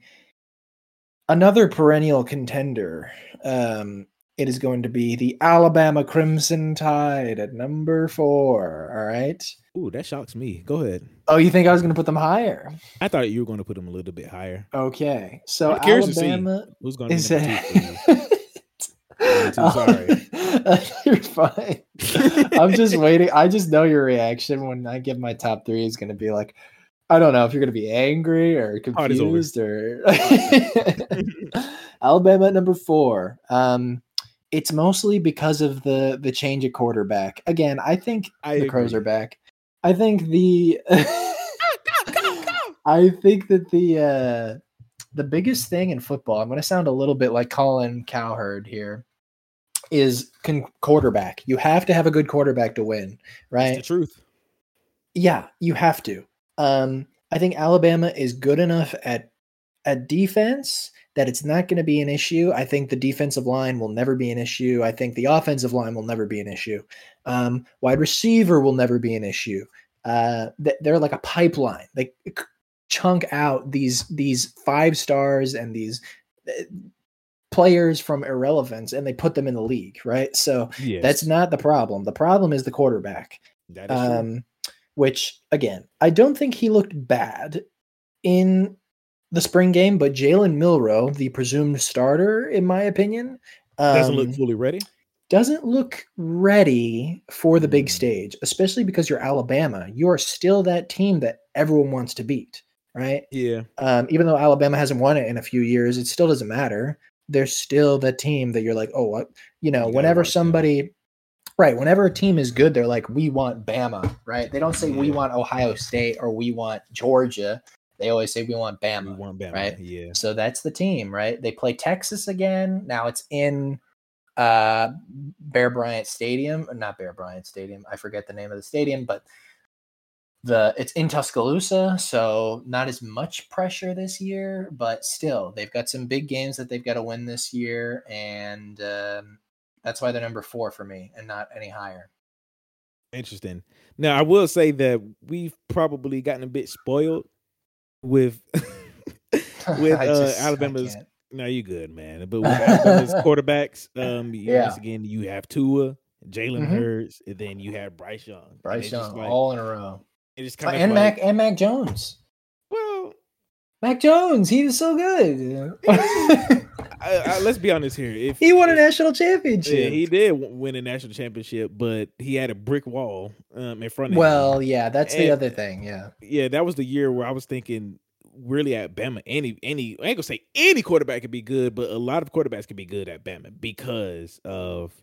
S1: another perennial contender. Um, it is going to be the Alabama Crimson Tide at number four. All right.
S2: Ooh, that shocks me. Go ahead.
S1: Oh, you think I was going to put them higher?
S2: I thought you were going to put them a little bit higher.
S1: Okay. So
S2: I'm curious to see
S1: Alabama
S2: Who's going to
S1: is
S2: be number two for you?
S1: it.
S2: too sorry.
S1: You're fine. I'm just waiting. I just know your reaction when I give my top three is going to be like, I don't know if you're going to be angry or confused or Alabama at number four. Um, it's mostly because of the the change of quarterback. Again, I think
S2: I
S1: the Crows are back. I think the I think that the uh the biggest thing in football, I'm going to sound a little bit like Colin Cowherd here, is con- quarterback. You have to have a good quarterback to win, right?
S2: the truth.
S1: Yeah, you have to. Um, I think Alabama is good enough at at defense that it's not going to be an issue. I think the defensive line will never be an issue. I think the offensive line will never be an issue. Um, wide receiver will never be an issue. Uh, they're like a pipeline. They chunk out these these five stars and these players from irrelevance, and they put them in the league, right? So
S2: Yes,
S1: that's not the problem. The problem is the quarterback
S2: that is true.
S1: um, which again, I don't think he looked bad in the spring game, but Jalen Milroe, the presumed starter, in my opinion, um,
S2: Doesn't look fully ready.
S1: doesn't look ready for the big
S2: Mm.
S1: stage, especially because you're Alabama. You are still that team that everyone wants to beat, right?
S2: Yeah.
S1: Um, even though Alabama hasn't won it in a few years, it still doesn't matter. They're still the team that you're like, oh, what? You know,
S2: You
S1: whenever somebody, right? Whenever a team is good, they're like, we want Bama, right? They don't say we want Ohio State or we want Georgia. They always say we want
S2: We
S1: Bama.
S2: want Bama.
S1: right?
S2: Yeah.
S1: So that's the team, right? They play Texas again. Now it's in uh Bear Bryant Stadium, not Bear Bryant Stadium. I forget the name of the stadium, but the it's in Tuscaloosa, so not as much pressure this year, but still they've got some big games that they've got to win this year, and um, that's why they're number four for me and not any higher.
S2: Interesting. Now, I will say that we've probably gotten a bit spoiled with with uh,
S1: just-
S2: Alabama's.
S1: can't.
S2: No, you good, man. But with Alabama's quarterbacks, um,
S1: Yeah.
S2: once again, you have Tua, Jalen
S1: Mhm.
S2: Hurts, and then you have Bryce Young.
S1: Bryce Young
S2: like-
S1: all in a row,
S2: it just kind of
S1: and
S2: like,
S1: Mac and Mac Jones.
S2: Well,
S1: Mac Jones, he was so good.
S2: I, I, let's be honest here. If
S1: he won a national championship.
S2: Yeah, he did win a national championship, but he had a brick wall um, in front of him.
S1: well, yeah, that's the other thing. Yeah.
S2: yeah, that was the year where I was thinking, really at Bama, any any I ain't gonna say any quarterback could be good, but a lot of quarterbacks could be good at Bama because of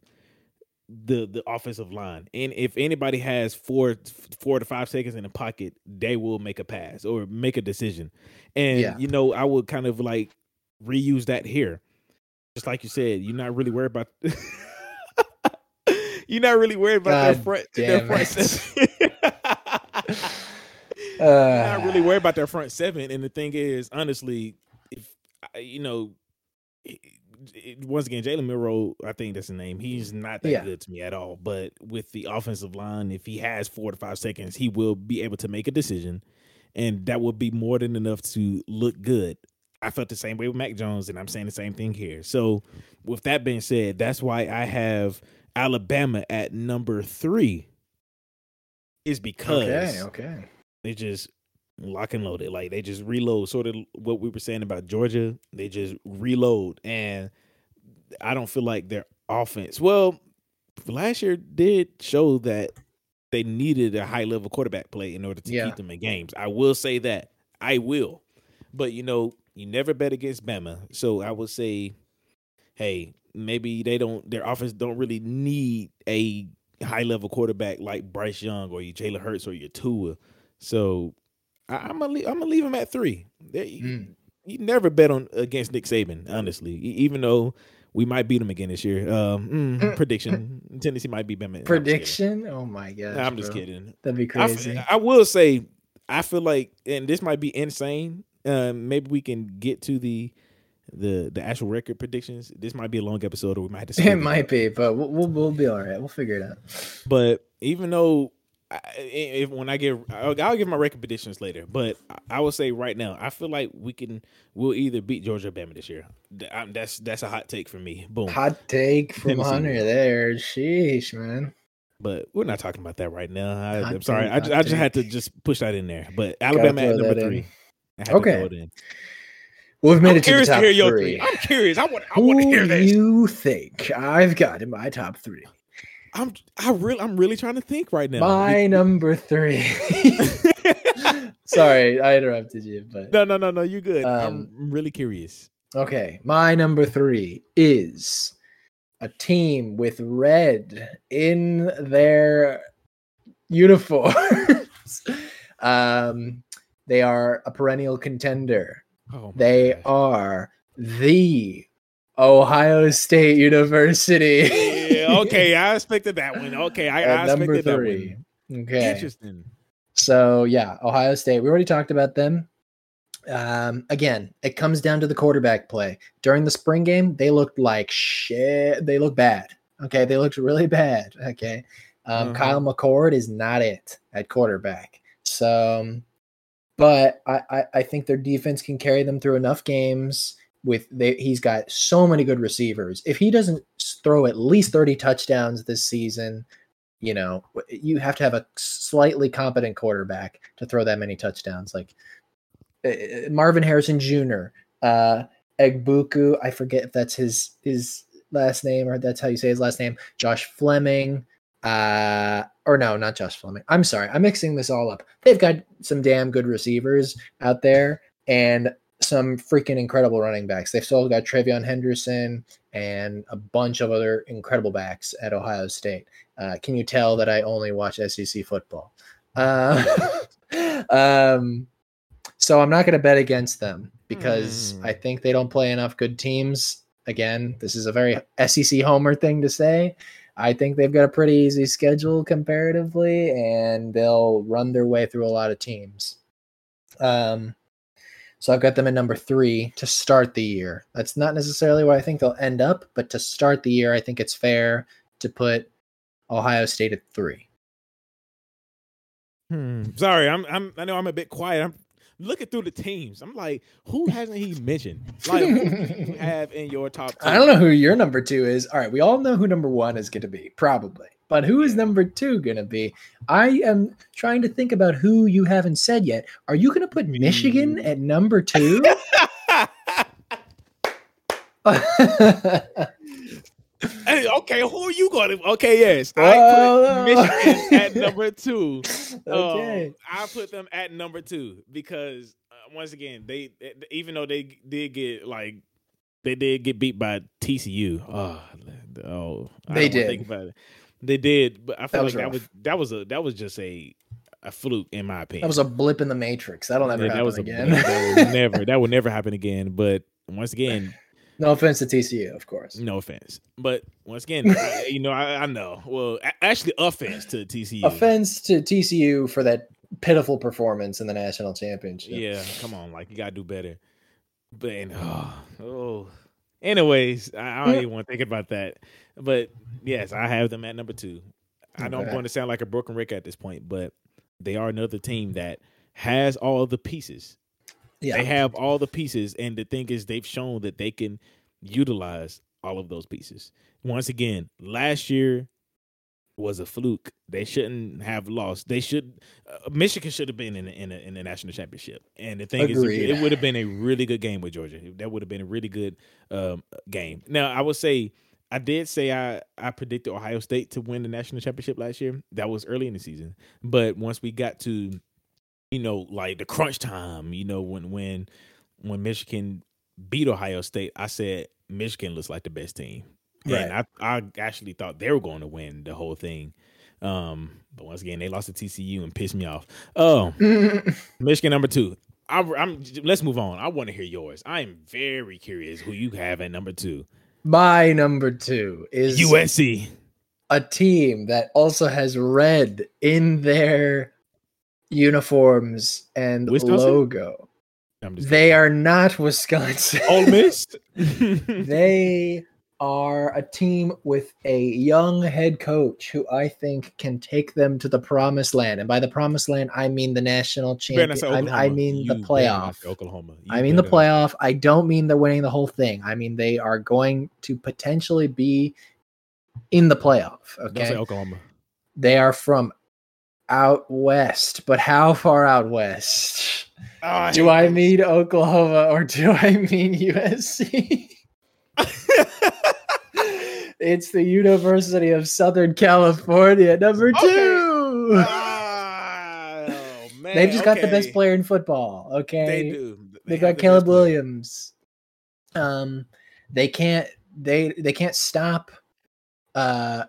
S2: the the offensive line. And if anybody has four four to five seconds in the pocket, they will make a pass or make a decision. And
S1: Yeah.
S2: you know, I would kind of like reuse that here. Just like you said, you're not really worried about you're not really worried about their
S1: God
S2: front their front seven.
S1: Uh,
S2: not really worried about their front seven. And the thing is, honestly, if you know, once again, Jalen Milroe, I think that's the name. He's not that
S1: Yeah.
S2: good to me at all. But with the offensive line, if he has four to five seconds, he will be able to make a decision, and that would be more than enough to look good. I felt the same way with Mac Jones, and I'm saying the same thing here. So, with that being said, that's why I have Alabama at number three. Is because
S1: okay. Okay.
S2: they just lock and load it. Like they just reload. Sort of what we were saying about Georgia. They just reload, and I don't feel like their offense. Well, last year did show that they needed a high level quarterback play in order to
S1: Yeah.
S2: keep them in games. I will say that. I will, but you know, you never bet against Bama. So I would say, hey, maybe they don't. Their offense don't really need a high level quarterback like Bryce Young or your Jalen Hurts or your Tua. So I, I'm gonna leave, I'm gonna leave him at three. There, you,
S1: Mm.
S2: you never bet on against Nick Saban, honestly. Even though we might beat him again this year. Um, mm, prediction: Tennessee might beat Bama. No, I'm just kidding.
S1: Prediction? Oh my god.
S2: Nah, I'm just kidding.
S1: That'd be crazy.
S2: I will say, I feel like, and this might be insane. Um, maybe we can get to the the the actual record predictions. This might be a long episode, or we might have to.
S1: it might be, but we'll, we'll we'll be all right. We'll figure it out.
S2: But even though, I, if when I give, I'll, I'll give my record predictions later. But I, I will say right now, I feel like we can, we'll either beat Georgia or Bama this year. I'm- that's that's a hot take for me. Boom.
S1: Hot take from
S2: Tennessee.
S1: Hunter there. Sheesh, man.
S2: But we're not talking about that right now. I, I'm sorry. I just, I just had to just push that in there. But Alabama at number three. I
S1: Okay.
S2: to in.
S1: We've made
S2: I'm
S1: it to the
S2: curious to,
S1: top
S2: hear your
S1: three.
S2: three. I'm curious. I want. I want to
S1: Who
S2: hear
S1: do
S2: this.
S1: you think I've got in my top three?
S2: I'm. I really. I'm really trying to think right now.
S1: My number three. Sorry, I interrupted you, but
S2: no, no, no, no. you're good?
S1: Um,
S2: I'm really curious.
S1: okay. My number three is a team with red in their uniforms. um, they are a perennial contender.
S2: Oh,
S1: They are the Ohio State University.
S2: yeah, okay, I expected that one. Okay, I, I
S1: number
S2: expected that
S1: three.
S2: one.
S1: Okay.
S2: Interesting.
S1: So yeah, Ohio State. We already talked about them. Um, again, it comes down to the quarterback play. During the spring game, they looked like shit. They look bad. Okay, they looked really bad. Okay, um,
S2: Uh-huh.
S1: Kyle McCord is not it at quarterback. So, um, but I, I I think their defense can carry them through enough games. With they, he's got so many good receivers. If he doesn't throw at least thirty touchdowns this season, you know you have to have a slightly competent quarterback to throw that many touchdowns like uh, Marvin Harrison Jr., uh, Egbuka. I forget if that's his his last name or that's how you say his last name. Josh Fleming. Uh, or no, not Josh Fleming. I'm sorry, I'm mixing this all up. They've got some damn good receivers out there and some freaking incredible running backs. They've still got TreVeyon Henderson and a bunch of other incredible backs at Ohio State. Uh, can you tell that I only watch SEC football? Uh, um, so I'm not going to bet against them because
S2: Hmm.
S1: I think they don't play enough good teams. Again, this is a very SEC homer thing to say. I think they've got a pretty easy schedule comparatively, and they'll run their way through a lot of teams. Um, so I've got them at number three to start the year. That's not necessarily where I think they'll end up, but to start the year, I think it's fair to put Ohio State at three.
S2: Hmm. Sorry, I'm I'm I know I'm a bit quiet. I'm looking through the teams. I'm like, who hasn't he mentioned? Like who do you have in your top two?
S1: I don't know who your number two is. All right, we all know who number one is going to be, probably. But who is number two going to be? I am trying to think about who you haven't said yet. Are you going to put Michigan at number two?
S2: Hey, okay, who are you going to? Okay, yes, I
S1: Oh,
S2: put
S1: no.
S2: Michigan at number two.
S1: okay.
S2: Um, I put them at number two because uh, once again, they even though they did get like they did get beat by TCU. Oh, oh I
S1: They
S2: don't wanna Think
S1: did.
S2: They did, but I feel
S1: was
S2: like that was that was a that was just a a fluke in my opinion.
S1: That was a blip in the matrix. That'll never
S2: Yeah,
S1: happen
S2: that was a
S1: again.
S2: that never that would never happen again. But once again,
S1: no offense to TCU, of course.
S2: no offense. But once again, I, eh, you know, I, I know. Well, actually, offense to TCU.
S1: Offense to TCU for that pitiful performance in the national championship.
S2: Yeah, come on, like you gotta do better. But and, oh, oh. Anyways, I, I don't even want to think about that. But yes, I have them at number two. I know I'm going to sound like a broken record at this point, but they are another team that has all the pieces.
S1: Yeah.
S2: They have all the pieces, and the thing is, they've shown that they can utilize all of those pieces. Once again, last year was a fluke. They shouldn't have lost. They should. Uh, Michigan should have been in the, in, a, in the national championship. And the thing
S1: Agreed.
S2: is, it would have been a really good game with Georgia. That would have been a really good um, game. Now, I would say. I did say I, I predicted Ohio State to win the national championship last year. That was early in the season. But once we got to you know, like the crunch time, you know, when when when Michigan beat Ohio State, I said Michigan looks like the best team. And I, I actually thought they were going to win the whole thing. Um, but once again, they lost to TCU and pissed me off. Oh, Michigan number two. I, I'm. Let's move on. I want to hear yours. I am very curious who you have at number two.
S1: My number two is
S2: USC.
S1: a team that also has red in their uniforms and
S2: Wisconsin?
S1: logo. They
S2: kidding.
S1: are not Wisconsin.
S2: Ole Miss.
S1: they are a team with a young head coach who I think can take them to the promised land. And by the promised land, I mean the national
S2: You better not
S1: champion.
S2: say
S1: I, I mean
S2: You
S1: the playoff.
S2: Oklahoma. You
S1: I mean the
S2: better
S1: playoff. I don't mean they're winning the whole thing. I mean they are going to potentially be in the playoff. Okay.
S2: Oklahoma.
S1: They are from out west, but how far out west?
S2: Oh,
S1: Do I mean Oklahoma or do I mean USC? it's the University of Southern California, number
S2: Okay.
S1: two.
S2: oh, man.
S1: They've just got the best player in football. Okay.
S2: They do. They
S1: They've got Caleb. Williams. Um, they can't they they can't stop uh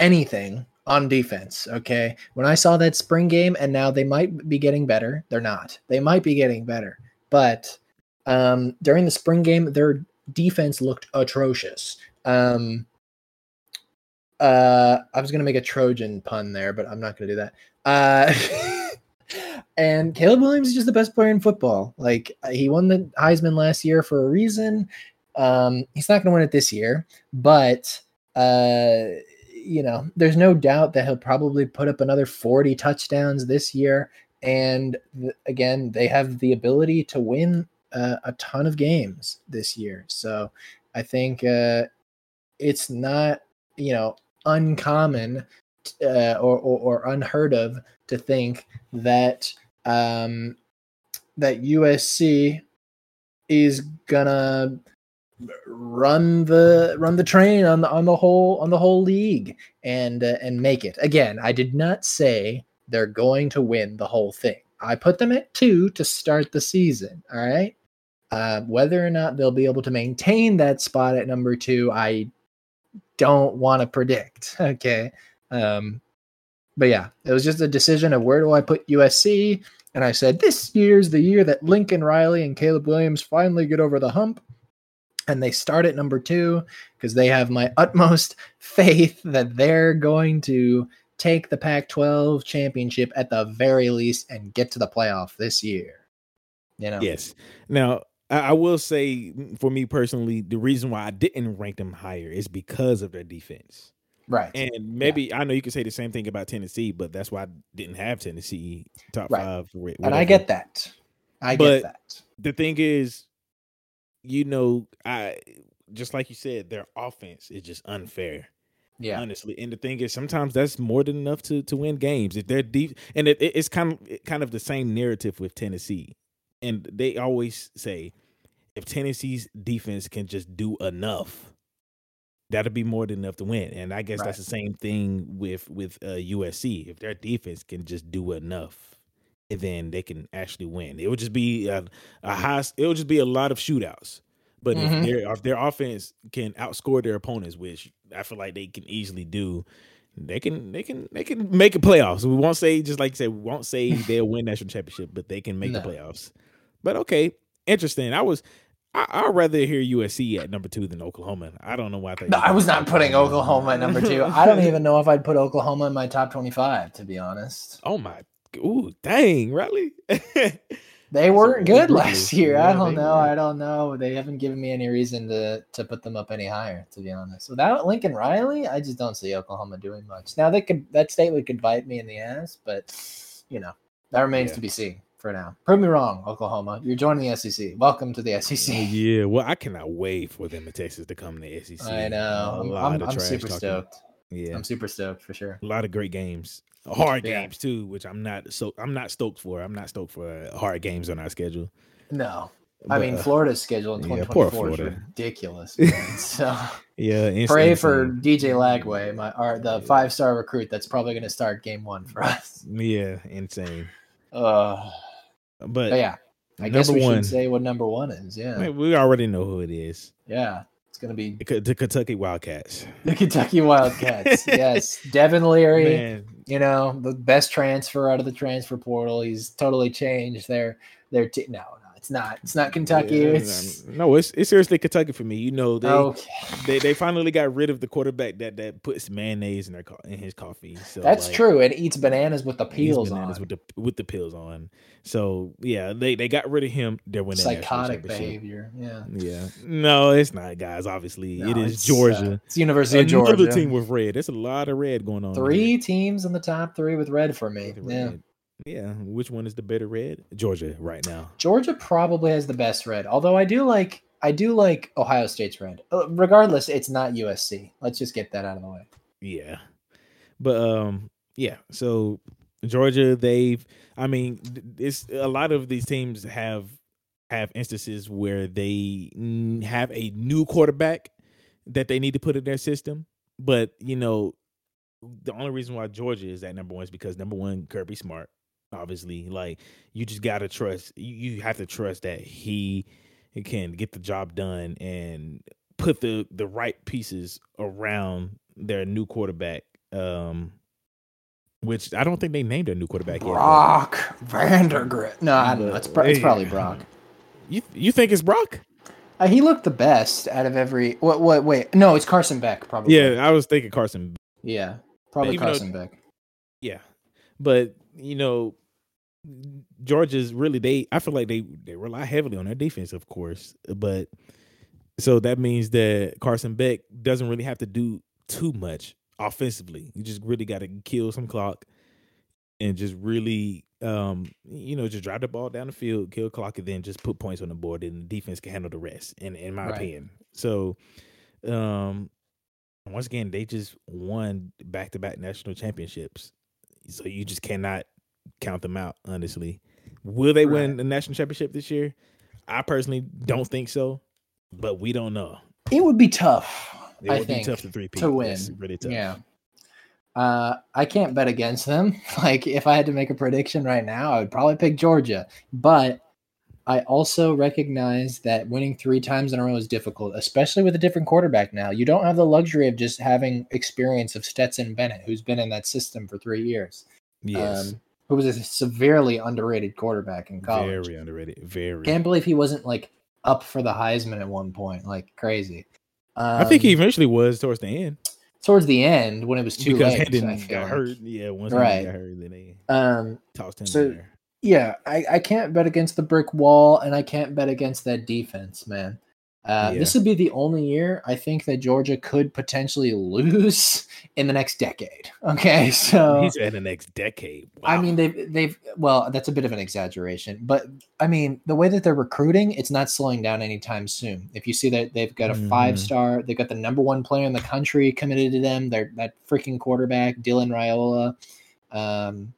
S1: anything on defense. Okay, when I saw that spring game, and now they might be getting better. They're not. They might be getting better, but um, during the spring game, their defense looked atrocious. Um, uh, I was gonna make a Trojan pun there, but I'm not gonna do that. Uh, and Caleb Williams is just the best player in football. Like he won the Heisman last year for a reason. Um, he's not gonna win it this year, but uh, you know, there's no doubt that he'll probably put up another 40 touchdowns this year. And th- again, they have the ability to win uh, a ton of games this year. So I think uh, it's not, you know, uncommon uh, or, or, or unheard of to think that um, that USC is gonna run the run the train on the on the whole on the whole league and uh, and make it. Again, I did not say they're going to win the whole thing. I put them at two to start the season. All right. Uh, whether or not they'll be able to maintain that spot at number two, I don't want to predict. Okay. Um, but yeah, it was just a decision of where do I put USC? And I said, this year's the year that Lincoln Riley and Caleb Williams finally get over the hump. And they start at number two because they have my utmost faith that they're going to take the Pac 12 championship at the very least and get to the playoff this year. You know?
S2: Yes. Now, I, will say, for me personally, the reason why I didn't rank them higher is because of their defense.
S1: Right.
S2: And maybe I know you could say the same thing about Tennessee, but that's why I didn't have Tennessee top
S1: Right.
S2: five. wh-
S1: and I get that. I
S2: But-
S1: get that.
S2: the thing is, you know, I just like you said, their offense is just unfair.
S1: Yeah.
S2: honestly. And the thing is, sometimes that's more than enough to to win games if they're deep. And it, it- it's kind of kind of the same narrative with Tennessee, and they always say if Tennessee's defense can just do enough, that'll be more than enough to win. And I guess that's the same thing with with uh, USC. If their defense can just do enough. Then they can actually win. It would just be a, a high. It would just be a lot of shootouts. But
S1: Mhm.
S2: if their if their offense can outscore their opponents, which I feel like they can easily do, they can they can they can make it playoffs. We won't say just like you said, we won't say they'll win national championship, but they can make the
S1: No.
S2: playoffs. But okay, interesting. I was I, I'd rather hear USC at number two than Oklahoma. I don't know why I
S1: No, I was not putting Oklahoma at number two. I don't even know if I'd put Oklahoma in my top 25, to be honest.
S2: Oh my, ooh, dang, really?
S1: They weren't good last year. I don't know. I don't know. They haven't given me any reason to to put them up any higher, to be honest. Without Lincoln Riley, I just don't see Oklahoma doing much. Now they could that statement could bite me in the ass, but you know, that remains
S2: Yeah.
S1: to be seen for now. Prove me wrong, Oklahoma. You're joining the SEC. Welcome to the SEC.
S2: yeah, well, I cannot wait for them in Texas to come to the SEC.
S1: I know.
S2: A
S1: I'm,
S2: lot
S1: I'm,
S2: of
S1: I'm
S2: trash
S1: super
S2: talking.
S1: stoked.
S2: Yeah,
S1: I'm super stoked for sure.
S2: a lot of great games, hard
S1: Yeah.
S2: games too, which I'm not so I'm not stoked for. I'm not stoked for uh, hard games on our schedule.
S1: No. I mean,
S2: uh,
S1: Florida's schedule in
S2: yeah, poor
S1: 2024 is ridiculous. man. so
S2: yeah,
S1: pray for. DJ Lagway, my our, the five star recruit that's probably going to start game one for us.
S2: yeah, insane.
S1: Uh,
S2: But,
S1: but yeah, I guess we
S2: one,
S1: should say what number one is. Yeah,
S2: I mean, we already know who it is.
S1: yeah, it's going to be
S2: The the Kentucky Wildcats.
S1: the Kentucky Wildcats. yes, Devin Leary.
S2: Man,
S1: You know, the best transfer out of the transfer portal. He's totally changed their their team. No, no, it's not. It's not Kentucky.
S2: yeah,
S1: it's
S2: no, it's it's seriously Kentucky for me. You know, they
S1: okay.
S2: they they finally got rid of the quarterback that that puts mayonnaise in their co- in his coffee. So
S1: That's
S2: like,
S1: true. It eats bananas with the peels
S2: bananas
S1: on.
S2: with the with the pills on. So yeah, they they got rid of him. They're winning
S1: Psychotic behavior. Yeah.
S2: Yeah, no, it's not, guys. Obviously,
S1: No,
S2: it is
S1: it's, uh,
S2: Georgia.
S1: it's University of Georgia.
S2: Another team with red. There's a lot of red going on.
S1: Three teams in the top three with red for me.
S2: here. With
S1: Yeah.
S2: red. Yeah. Which one is the better red? Georgia right now.
S1: Georgia probably has the best red. Although I do like I do like Ohio State's red. Uh, Regardless, it's not USC. Let's just get that out of the way.
S2: Yeah, but um, yeah. So Georgia, they've. I mean, it's a lot of these teams have have instances where they have a new quarterback that they need to put in their system. But you know, the only reason why Georgia is at number one is because number one, Kirby Smart. Obviously, like you just gotta trust. You, you have to trust that he can get the job done and put the the right pieces around their new quarterback. Um, which I don't think they named their new quarterback yet. but-
S1: Brock Vandagriff. No, I don't know. It's, it's probably Brock.
S2: You you think it's Brock?
S1: Uh, he looked the best out of every. What? What? Wait. No, it's Carson Beck. Probably.
S2: Yeah, I was thinking Carson.
S1: Yeah. Probably
S2: Even though-
S1: Carson Beck.
S2: Yeah, but you know, Georgia's really they. I feel like they they rely heavily on their defense, of course, but so that means that Carson Beck doesn't really have to do too much offensively. You just really got to kill some clock and just really, um, you know, just drive the ball down the field, kill clock, and then just put points on the board, and the defense can handle the rest. In in my
S1: Right.
S2: opinion, so um, once again, they just won back to back national championships, so you just cannot count them out, honestly. Will they
S1: Right.
S2: win the national championship this year? I personally don't think so, but we don't know.
S1: It would be tough.
S2: It
S1: I
S2: would be tough to three
S1: to win.
S2: really tough.
S1: Yeah. Uh, I can't bet against them. Like if I had to make a prediction right now, I would probably pick Georgia. But I also recognize that winning three times in a row is difficult, especially with a different quarterback now. You don't have the luxury of just having experience of Stetson Bennett, who's been in that system for three years.
S2: Yes.
S1: Um, who was a severely underrated quarterback in college.
S2: Very underrated. Very.
S1: Can't believe he wasn't like up for the Heisman at one point, like crazy. Um,
S2: I think he eventually was towards the end
S1: towards the end when it was too
S2: because
S1: late.
S2: Hendon got
S1: like.
S2: hurt. Yeah, once
S1: Right.
S2: Got hurt, then they
S1: Um,
S2: tossed him
S1: So-
S2: there.
S1: yeah, I, I can't bet against the brick wall, and I can't bet against that defense, man. Uh,
S2: Yeah.
S1: This would be the only year I think that Georgia could potentially lose in the next decade. Okay, so
S2: He's in the next decade.
S1: I mean they've they've well that's a bit of an exaggeration, but I mean the way that they're recruiting, it's not slowing down anytime soon. If you see that they've got a
S2: Mhm.
S1: five star, they've got the number one player in the country committed to them. They're that freaking quarterback Dylan Raiola, um,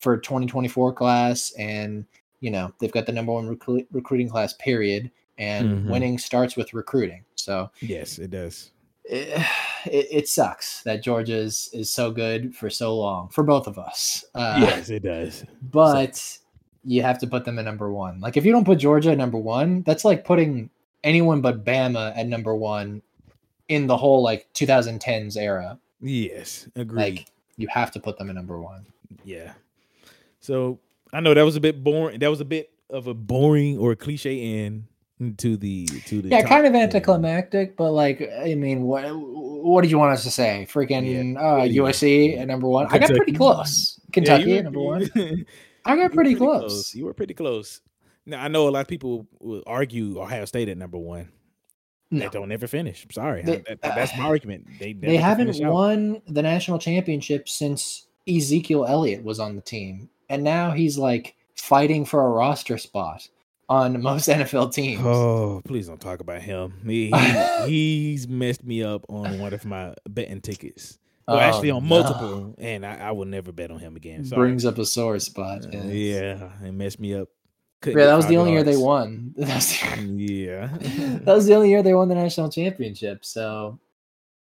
S1: for 2024 class, and you know they've got the number one recru- recruiting class. Period. And
S2: Mhm.
S1: winning starts with recruiting. So
S2: yes, it does.
S1: it, it, it sucks that Georgia is, is so good for so long for both of us. Uh,
S2: yes, it does.
S1: but you have to put them at number one. Like if you don't put Georgia at number one, that's like putting anyone but Bama at number one in the whole like 2010s era.
S2: Yes, agreed.
S1: Like you have to put them at number one.
S2: Yeah. So I know that was a bit boring. That was a bit of a boring or a cliche end to the to the
S1: Yeah, kind of
S2: 10.
S1: anticlimactic, but like I mean, what what did you want us to say? Freaking uh,
S2: pretty.
S1: USC at number one. I got pretty
S2: Kentucky.
S1: close.
S2: Yeah,
S1: Kentucky at
S2: were-
S1: number one. I got
S2: were
S1: pretty close.
S2: You were pretty close. Now I know a lot of people will argue Ohio State at number one.
S1: No.
S2: They don't ever finish. Sorry,
S1: They-
S2: That- that- that's my argument. They never
S1: they haven't won the national championship since Ezekiel Elliott was on the team, and now he's like fighting for a roster spot on most NFL teams.
S2: Oh, please don't talk about him. He, he he's messed me up on one of my betting tickets. Well,
S1: Oh,
S2: actually on
S1: no.
S2: multiple, and I, I will never bet on him again. Sorry.
S1: Brings up a sore spot.
S2: Uh, yeah, it messed me up. Couldn't
S1: Yeah, that was the only year they won. The-
S2: Yeah,
S1: that was the only year they won the national championship. So,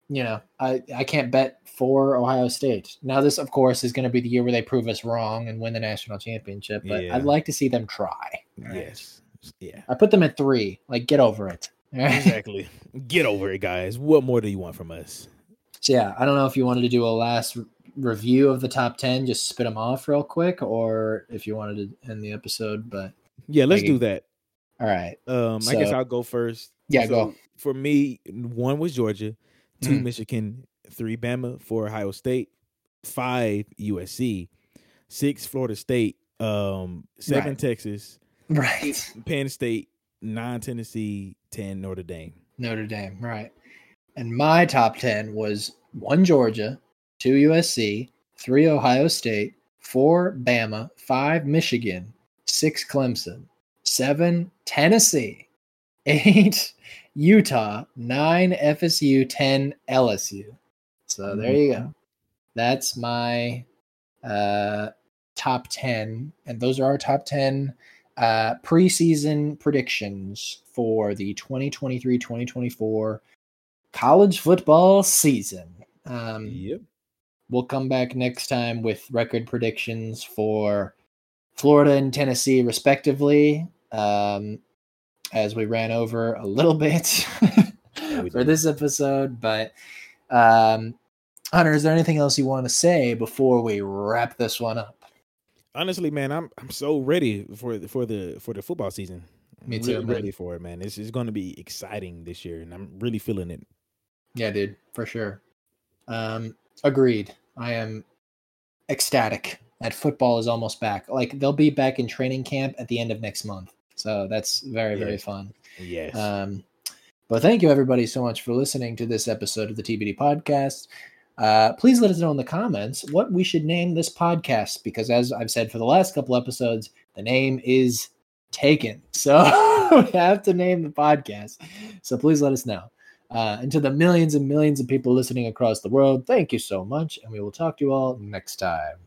S1: you know, I, I can't bet for Ohio State. Now, this, of course, is going to be the year where they prove us wrong and win the national championship. But
S2: Yeah.
S1: I'd like to see them try. All right?
S2: yes, yeah,
S1: I put them at three. Like, get over it. All right?
S2: exactly. Get over it, guys. What more do you want from us?
S1: So, yeah, I don't know if you wanted to do a last re- review of the top 10, just spit them off real quick, or if you wanted to end the episode. But
S2: Yeah, let's
S1: Make
S2: do that.
S1: all right.
S2: Um, I guess I'll go first.
S1: Yeah,
S2: So,
S1: go.
S2: For me, one was Georgia, two
S1: Mhm.
S2: Michigan, three Bama, four Ohio State, five USC, six Florida State, um, seven
S1: Right.
S2: Texas,
S1: Right.
S2: Penn State, nine Tennessee, ten Notre Dame.
S1: Notre Dame, right. And my top 10 was one Georgia, two USC, three Ohio State, four Bama, five Michigan, six Clemson, seven Tennessee, eight Utah, nine FSU, 10 LSU. So there you go. That's my uh, top 10. And those are our top 10 uh, preseason predictions for the 2023 2024 college football season. Um,
S2: Yep.
S1: We'll come back next time with record predictions for Florida and Tennessee, respectively, um, as we ran over a little bit for this episode. But, um, Hunter, is there anything else you want to say before we wrap this one up?
S2: Honestly, man, I'm I'm so ready for the for the for the football season.
S1: Me too,
S2: really ready for it, man. It's it's going to be exciting this year, and I'm really feeling it.
S1: Yeah, dude, for sure. Um, agreed. I am ecstatic that football is almost back. Like they'll be back in training camp at the end of next month. So that's very, very fun.
S2: Yes.
S1: Um, but thank you everybody so much for listening to this episode of the TBD podcast. Uh, please let us know in the comments what we should name this podcast because, as I've said for the last couple episodes, the name is taken. So we have to name the podcast. So please let us know. Uh, and to the millions and millions of people listening across the world, thank you so much. And we will talk to you all next time.